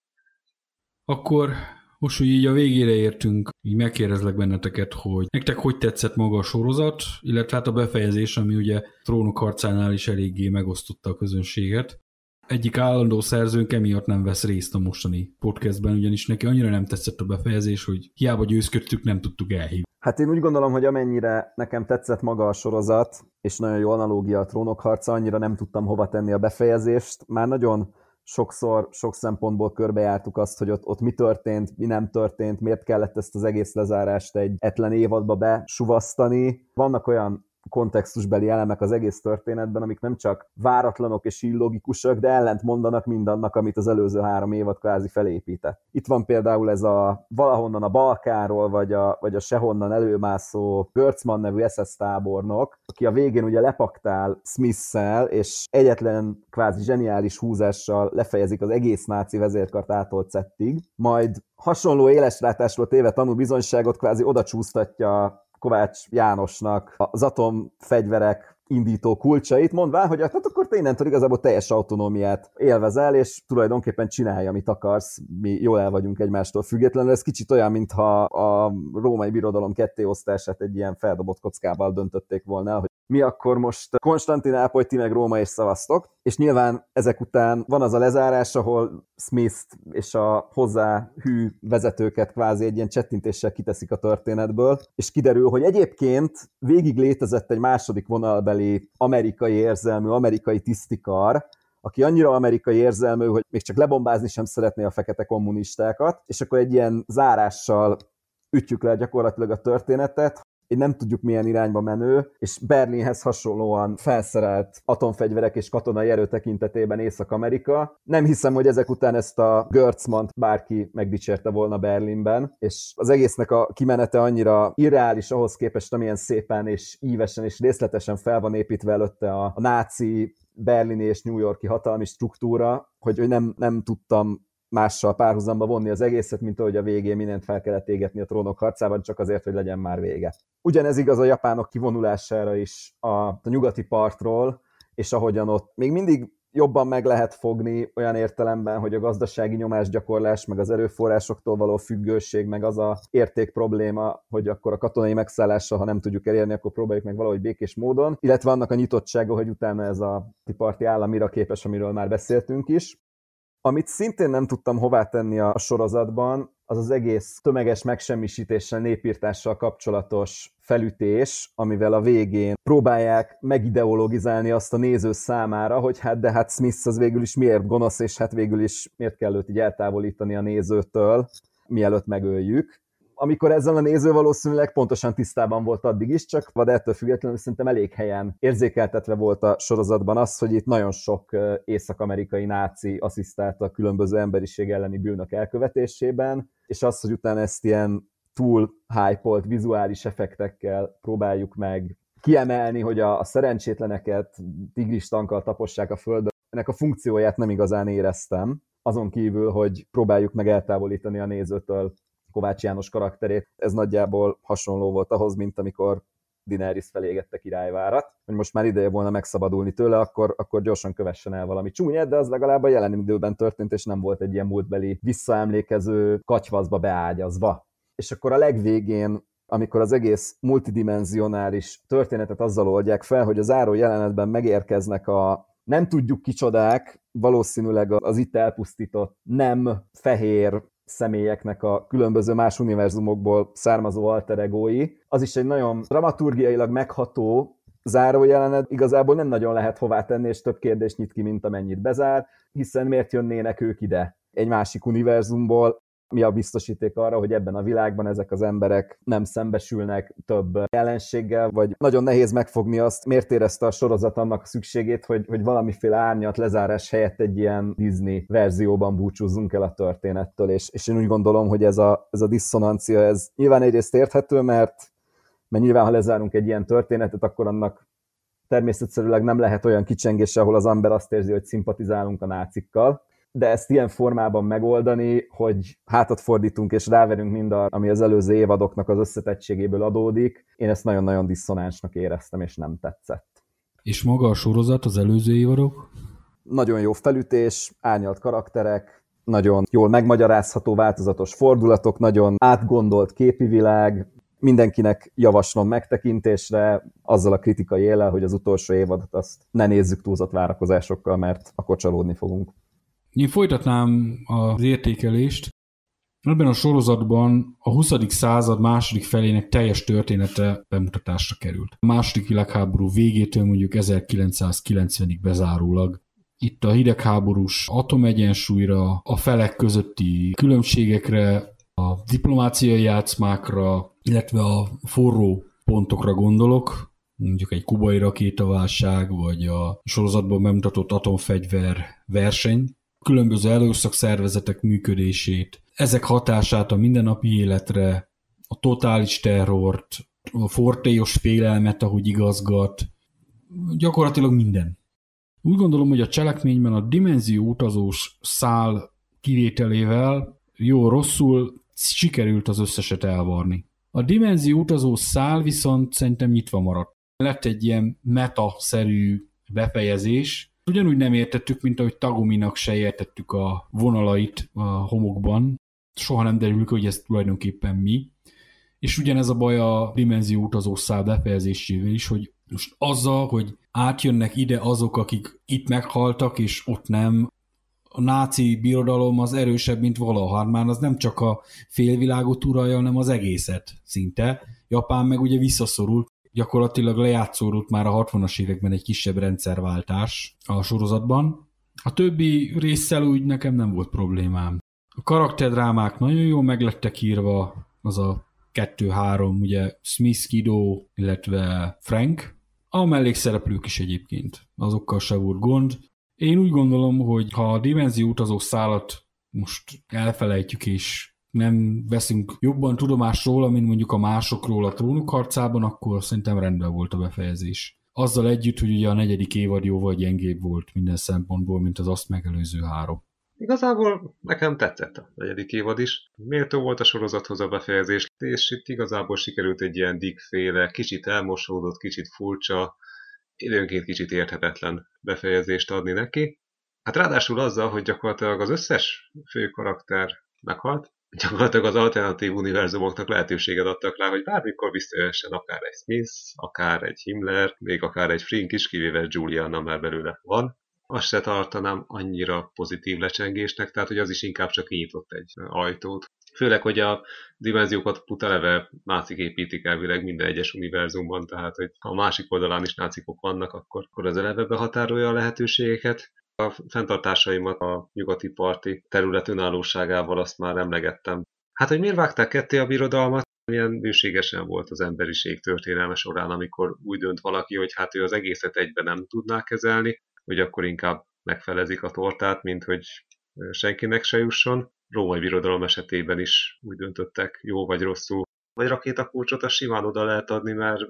Akkor most, hogy így a végére értünk, így megkérdezlek benneteket, hogy nektek hogy tetszett maga a sorozat, illetve hát a befejezés, ami ugye trónok harcánál is eléggé megosztotta a közönséget. Egyik állandó szerzőnk emiatt nem vesz részt a mostani podcastben, ugyanis neki annyira nem tetszett a befejezés, hogy hiába győzködtük, nem tudtuk elhívni. Hát én úgy gondolom, hogy amennyire nekem tetszett maga a sorozat, és nagyon jó analógia a trónok harca, annyira nem tudtam hova tenni a befejezést. Már nagyon sokszor, sok szempontból körbejártuk azt, hogy ott, ott mi történt, mi nem történt, miért kellett ezt az egész lezárást egy etlen évadba besuvasztani. Vannak olyan kontextusbeli elemek az egész történetben, amik nem csak váratlanok és illogikusak, de ellent mondanak mindannak, amit az előző három évad kvázi felépített. Itt van például ez a valahonnan a Balkáról, vagy a, vagy a sehonnan előmászó Görcman nevű SS tábornok, aki a végén ugye lepaktál Smith-szel, és egyetlen kvázi zseniális húzással lefejezik az egész náci vezérkart átolt szettig, majd hasonló élesrátásról téve tanúbizonyságot kvázi oda csúsztatja Kovács Jánosnak az atomfegyverek indító kulcsait, mondván, hogy hát akkor te innentől igazából teljes autonómiát élvezel, és tulajdonképpen csinálj, amit akarsz, mi jól el vagyunk egymástól függetlenül. Ez kicsit olyan, mintha a római birodalom kettéosztását egy ilyen feldobott kockával döntötték volna hogy mi akkor most Konstantinápoly, ti meg Róma és szavaztok, és nyilván ezek után van az a lezárás, ahol Smith és a hozzá hű vezetőket kvázi egy ilyen csettintéssel kiteszik a történetből, és kiderül, hogy egyébként végig létezett egy második vonalbeli amerikai érzelmű, amerikai tisztikar, aki annyira amerikai érzelmű, hogy még csak lebombázni sem szeretné a fekete kommunistákat, és akkor egy ilyen zárással ütjük le gyakorlatilag a történetet, egy nem tudjuk milyen irányba menő, és Berlinhez hasonlóan felszerelt atomfegyverek és katonai erő tekintetében Észak-Amerika. Nem hiszem, hogy ezek után ezt a Görtzmant bárki megdicsérte volna Berlinben, és az egésznek a kimenete annyira irreális ahhoz képest, amilyen szépen és ívesen és részletesen fel van építve előtte a, a náci berlini és New Yorki hatalmi struktúra, hogy, hogy nem, nem tudtam mással párhuzamba vonni az egészet, mint ahogy a végén mindent fel kellett égetni a trónok harcában, csak azért, hogy legyen már vége. Ugyanez igaz a japánok kivonulására is a, a nyugati partról, és ahogyan ott még mindig jobban meg lehet fogni olyan értelemben, hogy a gazdasági nyomásgyakorlás, meg az erőforrásoktól való függőség, meg az a érték probléma, hogy akkor a katonai megszállással, ha nem tudjuk elérni, akkor próbáljuk meg valahogy békés módon, illetve annak a nyitottsága, hogy utána ez a tiparti állam mire képes, amiről már beszéltünk is. Amit szintén nem tudtam hová tenni a sorozatban, az az egész tömeges megsemmisítéssel, népírtással kapcsolatos felütés, amivel a végén próbálják megideologizálni azt a néző számára, hogy hát de hát Smith az végül is miért gonosz, és hát végül is miért kell őt így eltávolítani a nézőtől, mielőtt megöljük amikor ezzel a néző valószínűleg pontosan tisztában volt addig is, csak vad ettől függetlenül szerintem elég helyen érzékeltetve volt a sorozatban az, hogy itt nagyon sok észak-amerikai náci asszisztált a különböző emberiség elleni bűnök elkövetésében, és az, hogy utána ezt ilyen túl hype vizuális effektekkel próbáljuk meg kiemelni, hogy a, a szerencsétleneket tigristankkal tapossák a földön, ennek a funkcióját nem igazán éreztem, azon kívül, hogy próbáljuk meg eltávolítani a nézőtől Kovács János karakterét. Ez nagyjából hasonló volt ahhoz, mint amikor Daenerys felégette királyvárat, hogy most már ideje volna megszabadulni tőle, akkor, akkor gyorsan kövessen el valami csúnyát, de az legalább a jelen időben történt, és nem volt egy ilyen múltbeli visszaemlékező katyvaszba beágyazva. És akkor a legvégén amikor az egész multidimensionális történetet azzal oldják fel, hogy az áró jelenetben megérkeznek a nem tudjuk kicsodák, valószínűleg az itt elpusztított nem fehér személyeknek a különböző más univerzumokból származó alter egói. Az is egy nagyon dramaturgiailag megható zárójelenet, igazából nem nagyon lehet hová tenni, és több kérdést nyit ki, mint amennyit bezár, hiszen miért jönnének ők ide egy másik univerzumból, mi a biztosíték arra, hogy ebben a világban ezek az emberek nem szembesülnek több jelenséggel, vagy nagyon nehéz megfogni azt, miért érezte a sorozat annak szükségét, hogy, hogy valamiféle árnyat lezárás helyett egy ilyen Disney verzióban búcsúzzunk el a történettől, és, és én úgy gondolom, hogy ez a, ez a diszonancia, ez nyilván egyrészt érthető, mert, mert nyilván, ha lezárunk egy ilyen történetet, akkor annak természetszerűleg nem lehet olyan kicsengés, ahol az ember azt érzi, hogy szimpatizálunk a nácikkal, de ezt ilyen formában megoldani, hogy hátat fordítunk és ráverünk mindarra, ami az előző évadoknak az összetettségéből adódik, én ezt nagyon-nagyon diszonánsnak éreztem, és nem tetszett. És maga a sorozat, az előző évadok? Nagyon jó felütés, árnyalt karakterek, nagyon jól megmagyarázható változatos fordulatok, nagyon átgondolt képi világ, mindenkinek javaslom megtekintésre, azzal a kritikai élel, hogy az utolsó évadot azt ne nézzük túlzott várakozásokkal, mert akkor csalódni fogunk. Én folytatnám az értékelést. Ebben a sorozatban a 20. század második felének teljes története bemutatásra került. A második világháború végétől mondjuk 1990-ig bezárólag itt a hidegháborús atomegyensúlyra, a felek közötti különbségekre, a diplomáciai játszmákra, illetve a forró pontokra gondolok, mondjuk egy kubai rakétaválság, vagy a sorozatban bemutatott atomfegyver verseny, különböző előszak szervezetek működését, ezek hatását a mindennapi életre, a totális terrort, a fortélyos félelmet, ahogy igazgat, gyakorlatilag minden. Úgy gondolom, hogy a cselekményben a dimenzió utazós szál kivételével jó-rosszul sikerült az összeset elvarni. A dimenzió utazó szál viszont szerintem nyitva maradt. Lett egy ilyen meta-szerű befejezés, ugyanúgy nem értettük, mint ahogy Taguminak se értettük a vonalait a homokban. Soha nem derül hogy ez tulajdonképpen mi. És ugyanez a baj a dimenzió utazó szál befejezésével is, hogy most azzal, hogy átjönnek ide azok, akik itt meghaltak, és ott nem, a náci birodalom az erősebb, mint valaha. Már az nem csak a félvilágot uralja, hanem az egészet szinte. Japán meg ugye visszaszorult, gyakorlatilag lejátszódott már a 60-as években egy kisebb rendszerváltás a sorozatban. A többi résszel úgy nekem nem volt problémám. A karakterdrámák nagyon jól meglettek írva, az a kettő-három, ugye Smith, Kido, illetve Frank, a mellékszereplők is egyébként, azokkal se volt gond. Én úgy gondolom, hogy ha a dimenzió utazó szállat most elfelejtjük és nem veszünk jobban tudomást róla, mint mondjuk a másokról a trónuk harcában, akkor szerintem rendben volt a befejezés. Azzal együtt, hogy ugye a negyedik évad jóval gyengébb volt minden szempontból, mint az azt megelőző három. Igazából nekem tetszett a negyedik évad is. Méltó volt a sorozathoz a befejezés, és itt igazából sikerült egy ilyen digféle, kicsit elmosódott, kicsit furcsa, időnként kicsit érthetetlen befejezést adni neki. Hát ráadásul azzal, hogy gyakorlatilag az összes fő karakter meghalt, gyakorlatilag az alternatív univerzumoknak lehetőséget adtak rá, hogy bármikor visszajöhessen akár egy Smith, akár egy Himmler, még akár egy Frink is, kivéve Juliana már belőle van. Azt se tartanám annyira pozitív lecsengésnek, tehát hogy az is inkább csak kinyitott egy ajtót. Főleg, hogy a dimenziókat putaleve nácik építik elvileg minden egyes univerzumban, tehát hogy ha a másik oldalán is nácikok vannak, akkor, akkor az eleve behatárolja a lehetőségeket. A fenntartásaimat a nyugati parti terület önállóságával azt már emlegettem. Hát, hogy miért vágták ketté a birodalmat? Milyen bőségesen volt az emberiség történelme során, amikor úgy dönt valaki, hogy hát ő az egészet egyben nem tudná kezelni, hogy akkor inkább megfelezik a tortát, mint hogy senkinek se jusson. Római birodalom esetében is úgy döntöttek, jó vagy rosszul. Vagy rakétakulcsot a simán oda lehet adni, mert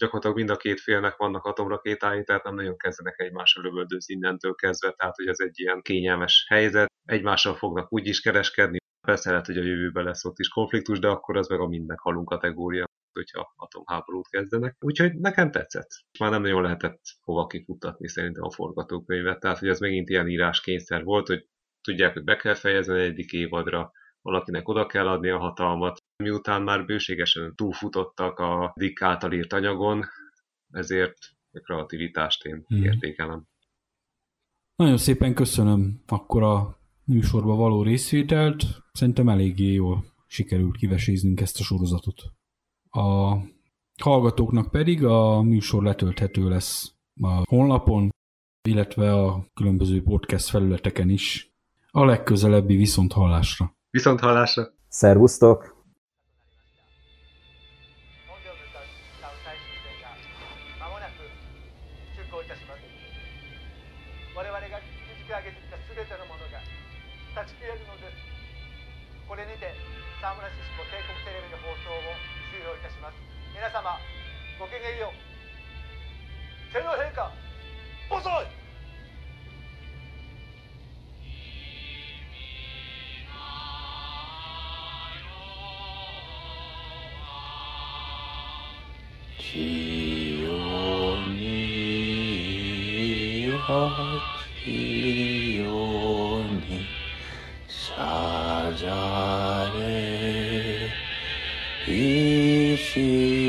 gyakorlatilag mind a két félnek vannak atomrakétái, tehát nem nagyon kezdenek egymással lövöldözni innentől kezdve, tehát hogy ez egy ilyen kényelmes helyzet. Egymással fognak úgy is kereskedni, persze lehet, hogy a jövőben lesz ott is konfliktus, de akkor az meg a mindnek halunk kategória hogyha atomháborút kezdenek. Úgyhogy nekem tetszett. Már nem nagyon lehetett hova kifuttatni szerintem a forgatókönyvet, tehát hogy ez megint ilyen íráskényszer volt, hogy tudják, hogy be kell fejezni egyik évadra, valakinek oda kell adni a hatalmat. Miután már bőségesen túlfutottak a Dick által írt anyagon, ezért a kreativitást én hmm. értékelem. Nagyon szépen köszönöm akkor a műsorba való részvételt. Szerintem eléggé jól sikerült kiveséznünk ezt a sorozatot. A hallgatóknak pedig a műsor letölthető lesz a honlapon, illetve a különböző podcast felületeken is. A legközelebbi viszont hallásra. Viszont hallásra! Szervusztok! 本領の歌 断ち切れる